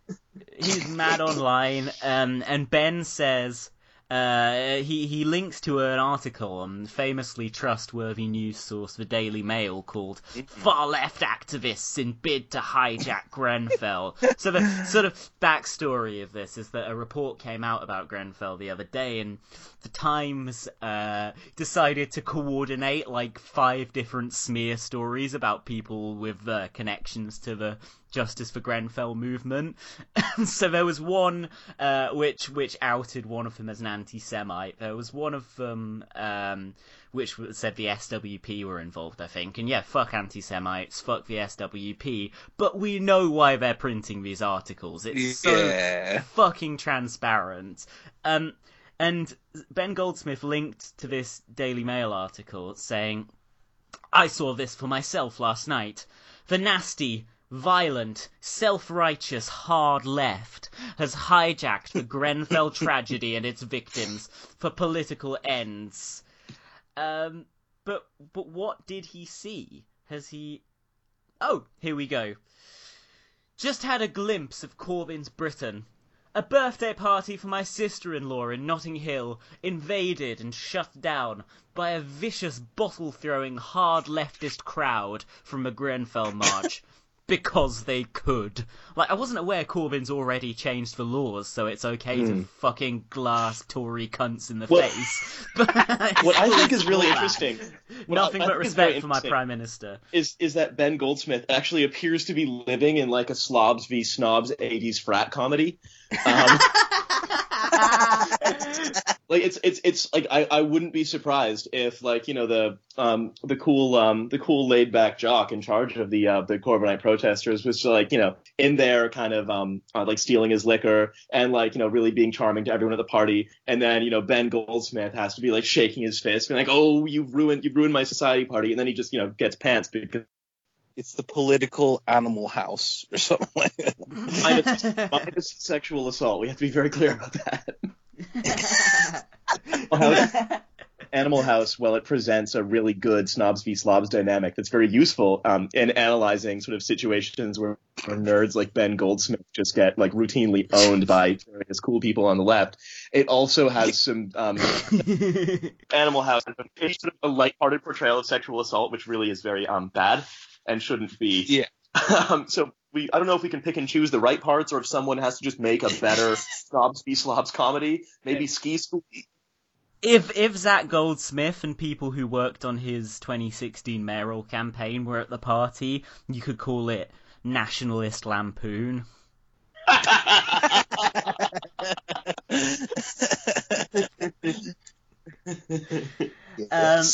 He's mad online, um, and Ben says uh, he he links to an article on famously trustworthy news source, the Daily Mail, called "Far Left Activists in Bid to Hijack Grenfell." so the sort of backstory of this is that a report came out about Grenfell the other day, and the Times uh, decided to coordinate like five different smear stories about people with uh, connections to the Justice for Grenfell movement. so there was one uh, which which outed one of them as an anti-Semite. There was one of them um, which said the SWP were involved, I think. And yeah, fuck anti-Semites, fuck the SWP. But we know why they're printing these articles. It's Yeah. so fucking transparent. Um, and Ben Goldsmith linked to this Daily Mail article saying, I saw this for myself last night. The nasty, violent, self-righteous hard left has hijacked the Grenfell tragedy and its victims for political ends. Um, but but what did he see? Has he? Oh, here we go. Just had a glimpse of Corbyn's Britain. A birthday party for my sister-in-law in Notting Hill invaded and shut down by a vicious bottle-throwing hard leftist crowd from a Grenfell march. Because they could. Like, I wasn't aware Corbyn's already changed the laws, so it's okay to Hmm. fucking glass Tory cunts in the Well- face. what I think is really interesting. Nothing I but respect for my prime minister. Is is that Ben Goldsmith actually appears to be living in like a slobs v snobs '80s frat comedy? Um, like it's it's it's like I, I wouldn't be surprised if like you know the um the cool um the cool laid back jock in charge of the uh, the Corbynite protesters was like you know in there kind of um uh, like stealing his liquor and like you know really being charming to everyone at the party. And then you know Ben Goldsmith has to be like shaking his fist being like oh you've ruined you've ruined my society party. And then he just you know gets pants because It's the political animal house or something like that. minus, minus sexual assault we have to be very clear about that. House, Animal House, well, it presents a really good snobs v slobs dynamic that's very useful um, in analyzing sort of situations where, where nerds like Ben Goldsmith just get like routinely owned by various cool people on the left. It also has some um, Animal House, it's sort of a lighthearted portrayal of sexual assault, which really is very um, bad and shouldn't be. Yeah. Um, so we, I don't know if we can pick and choose the right parts, or if someone has to just make a better snobs be slobs comedy. Maybe Ski School. If if Zac Goldsmith and people who worked on his 2016 mayoral campaign were at the party, you could call it Nationalist Lampoon. Um,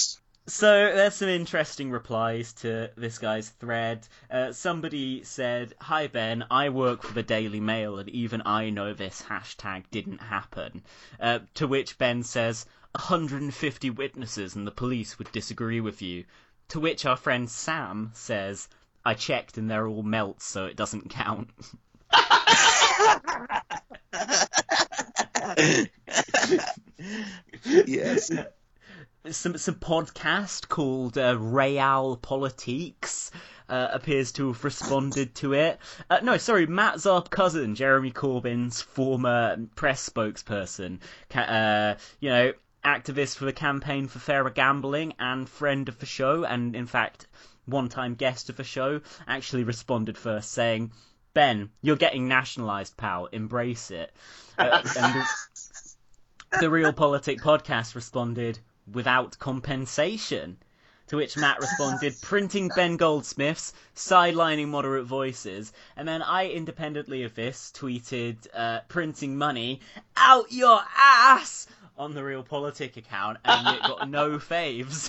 so there's some interesting replies to this guy's thread. Uh, somebody said, "Hi Ben, I work for the Daily Mail, and even I know this hashtag didn't happen." Uh, to which Ben says, "150 witnesses, and the police would disagree with you." To which our friend Sam says, "I checked, and they're all melts, so it doesn't count." yes. Some some podcast called uh, Real Politiques uh, appears to have responded to it. Uh, no, sorry, Matt Zarb-Cousin, Jeremy Corbyn's former press spokesperson, uh, you know, activist for the campaign for fairer gambling and friend of the show, and in fact, one-time guest of the show, actually responded first saying. Ben, you're getting nationalised, pal. Embrace it. Uh, and the, the Real Politic podcast responded, without compensation. To which Matt responded, printing Ben Goldsmith's, sidelining moderate voices. And then I, independently of this, tweeted, uh, printing money out your ass on the Real Politic account, and it got no faves.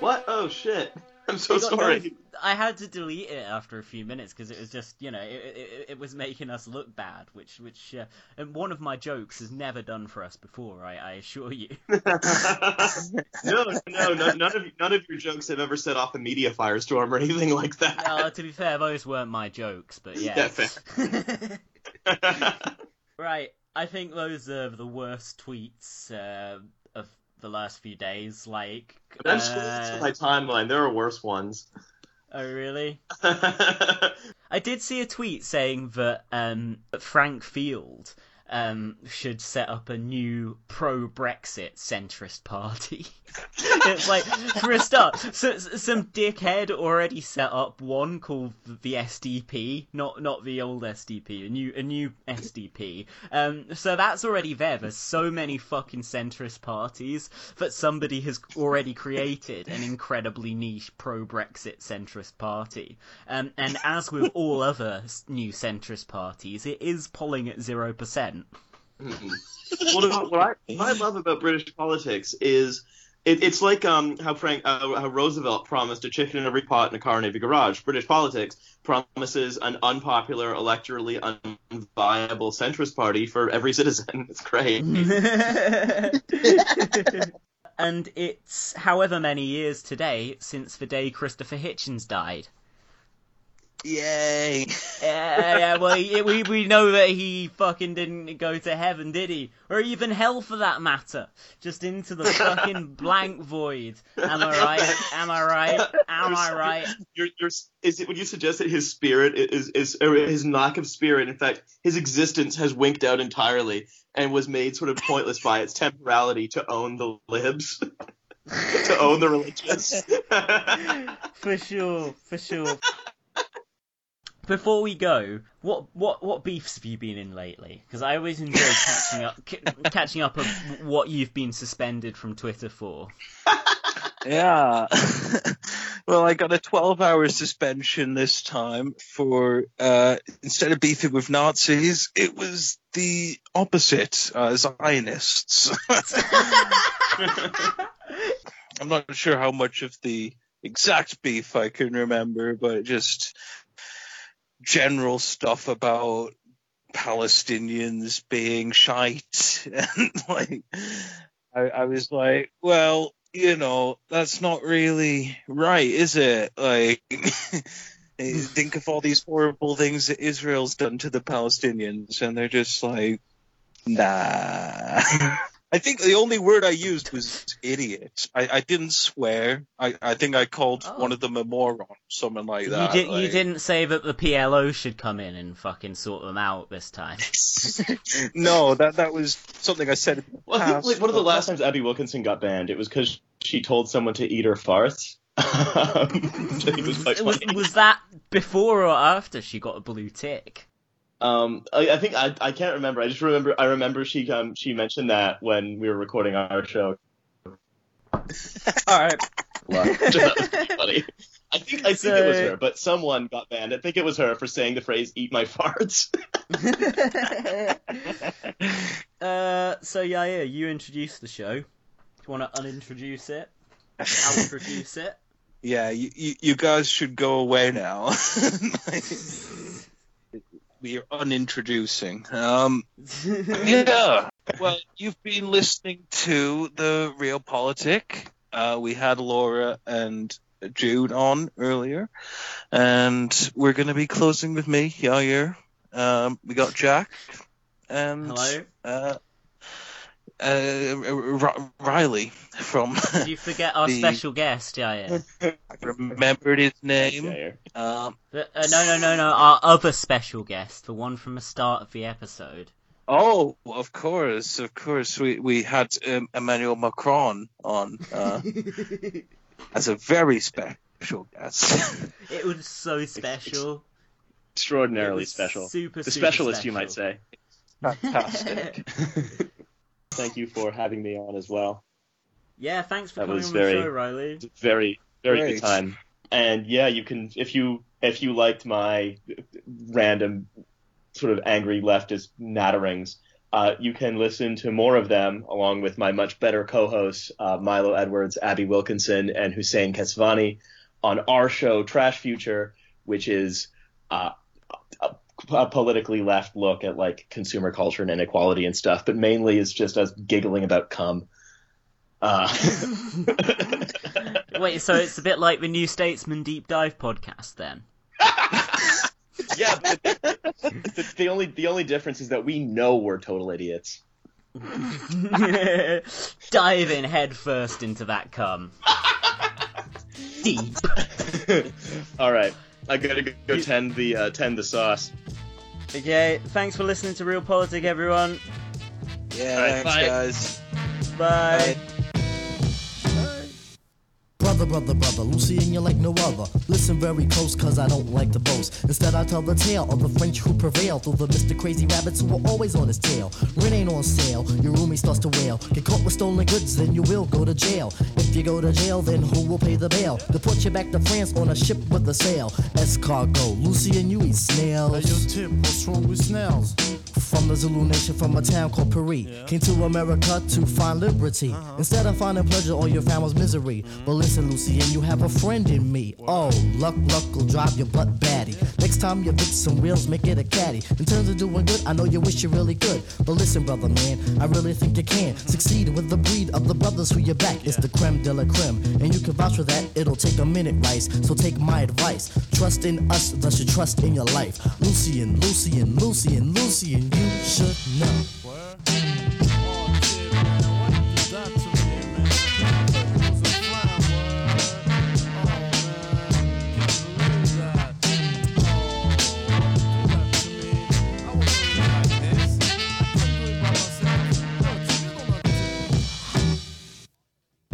What? Oh shit! I'm so no- sorry. I had to delete it after a few minutes because it was just, you know, it, it, it was making us look bad, which, which, uh, and one of my jokes has never done for us before. I, I assure you. no, no, no, none of none of your jokes have ever set off a media firestorm or anything like that. Uh, to be fair, those weren't my jokes, but yeah. Right, I think those are the worst tweets uh, the last few days. Like, I'm scrolling through uh, my timeline. There are worse ones. oh really? I did see a tweet saying that um, Frank Field um, should set up a new pro-Brexit centrist party. it's like for a start, so, some dickhead already set up one called the SDP, not not the old SDP, a new a new SDP. Um, so that's already there. There's so many fucking centrist parties that somebody has already created an incredibly niche pro-Brexit centrist party. Um, and as with all other new centrist parties, it is polling at zero percent. Well, what I, what I love about British politics is it, it's like um, how Frank uh, how Roosevelt promised a chicken in every pot and a car in every garage. British politics promises an unpopular, electorally unviable centrist party for every citizen. It's great. and it's however many years today since the day Christopher Hitchens died. Yay! Yeah, yeah, well, he- we we know that he fucking didn't go to heaven, did he? Or even hell, for that matter. Just into the fucking blank void. Am I right? Am I right? Am I right? You're, you're, is it, would you suggest that his spirit is, is or his lack of spirit, in fact, his existence has winked out entirely and was made sort of pointless by its temporality to own the libs, to own the religious. For sure, for sure. Before we go, what what what beefs have you been in lately? Because I always enjoy catching up c- catching up of what you've been suspended from Twitter for. Yeah. well, I got a 12 hour suspension this time for, uh, instead of beefing with Nazis, it was the opposite, uh, Zionists. I'm not sure how much of the exact beef I can remember, but just general stuff about Palestinians being shite and like I, I was like, well, you know, that's not really right, is it? Like, eh, think of all these horrible things that Israel's done to the Palestinians, and they're just like, nah. I think the only word I used was idiot. I, I didn't swear. I, I think I called oh. one of them a moron, something like You, that. did, you like- didn't say that the PLO should come in and fucking sort them out this time. no, that that was something I said. In the Well, I think past, like one of the last times Abi Wilkinson got banned, it was because she told someone to eat her farts. Which I think was was, was that before or after she got a blue tick? Um, I, I think I, I can't remember. I just remember I remember she um she mentioned that when we were recording our show. All right. funny. I think I think it was her, but someone got banned. I think it was her for saying the phrase "eat my farts." Uh, so yeah, yeah, you introduced the show. Do you want to unintroduce it? Outintroduce it? Yeah, you, you, you guys should go away now. We are unintroducing. Um, yeah. Well, you've been listening to the Real Politic. Uh, we had Laura and Jude on earlier, and we're going to be closing with me, Yair. Um, we got Jack and Hello. Uh, uh, R- Riley from. Did you forget our the- special guest? Yeah, yeah. I remembered his name. Um, The- uh, no, no, no, no. Our other special guest, the one from the start of the episode. Oh, of course, of course. We we had um, Emmanuel Macron on uh, as a very special guest. It was so special. Extraordinarily special. super, the super specialist, you might say. Fantastic. Thank you for having me on as well. Yeah, thanks for That coming was on very- the show, Riley. Very, very Great. good time. And yeah, you can if you if you liked my random sort of angry leftist natterings, uh, you can listen to more of them along with my much better co-hosts uh, Milo Edwards, Abi Wilkinson, and Hussein Kesvani on our show Trash Future, which is uh, a, politically left look at like consumer culture and inequality and stuff, but mainly it's just us giggling about cum. Uh, Wait, so it's a bit like the New Statesman Deep Dive podcast then? yeah, but the, the only the only difference is that we know we're total idiots. Dive in head first into that cum. Deep. All right, I gotta go, go tend the uh, tend the sauce. Okay, thanks for listening to Real Politic, everyone. Yeah, All right, thanks, bye. guys. Bye. Brother, brother, brother, Lucy and you like no other. Listen very close, cause I don't like to boast. Instead, I tell the tale of the French who prevailed the Mr. Crazy Rabbits who were always on his tail. Rent ain't on sale, your roomie starts to wail. Get caught with stolen goods, then you will go to jail. If you go to jail, then who will pay the bail? To put you back to France on a ship with a sail. Escargot, Lucy and you eat snails. Hey, yo, Tip, what's wrong with snails? From the Zulu nation, from a town called Paris. Came to America to find liberty. Uh-huh. Instead of finding pleasure, all you found was misery. Mm-hmm. But listen, Lucy, and you have a friend in me. Oh, luck, luck will drive your butt batty. Next time you fix some wheels, make it a caddy. In terms of doing good, I know you wish you really could. But listen, brother, man, I really think you can mm-hmm. succeed with the breed of the brothers who you back. It's the creme de la creme. And you can vouch for that, it'll take a minute, Rice. So take my advice. Trust in us, thus you trust in your life. Uh-huh. Lucien, Lucien, Lucien, Lucien, you should know.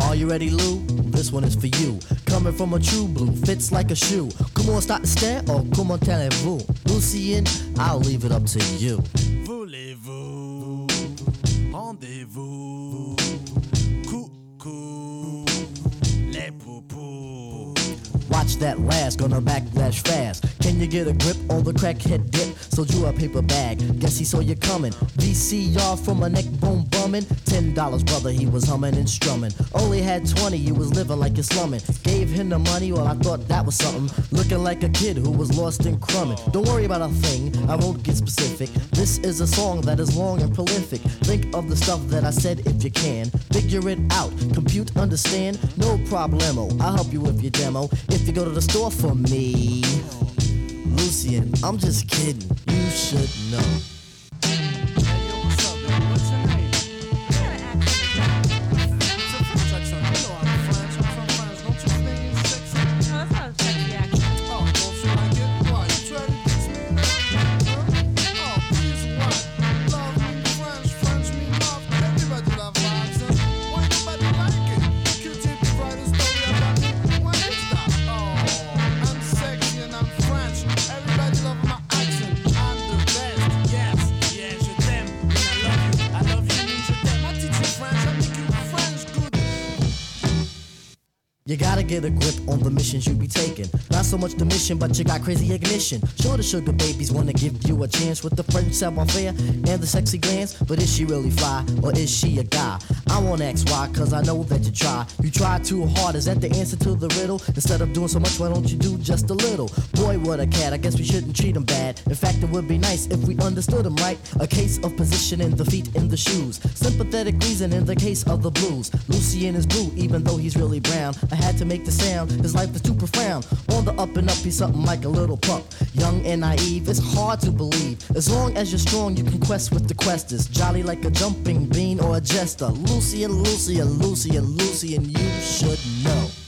Are you ready, Lou? This one is for you. Coming from a true blue, fits like a shoe. Come on, start to stare, or come on, tell it vous Lucien, I'll leave it up to you. Voulez-vous Rendez-vous Watch that last, gonna backlash fast. Can you get a grip on the crackhead dip? So drew a paper bag, guess he saw you coming. VCR from a neck bone bumming. Ten dollars, brother, he was humming and strumming. Only had twenty, you was living like you're slumming. Gave him the money, well, I thought that was something. Looking like a kid who was lost in crumbing. Don't worry about a thing, I won't get specific. This is a song that is long and prolific. Think of the stuff that I said if you can. Figure it out, compute, understand, no problemo. I'll help you with your demo. If you go to the store for me, Lucien, I'm just kidding. You should know. Get a grip on the missions you be taking. Not so much the mission, but you got crazy ignition. Sure, the sugar babies wanna give you a chance with the French savoir-faire and the sexy glance. But is she really fly, or is she a guy? I won't ask why, cause I know that you try. You try too hard, is that the answer to the riddle? Instead of doing so much, why don't you do just a little? Boy, what a cat, I guess we shouldn't treat him bad. In fact, it would be nice if we understood him right. A case of positioning the feet in the shoes. Sympathetic reason in the case of the blues. Lucien is blue, even though he's really brown. I had to make the sound, his life is too profound. On the up and up, he's something like a little pup. Young and naive, it's hard to believe. As long as you're strong, you can quest with the questers. Jolly like a jumping bean or a jester. Lucien, Lucien, Lucien, and you should know.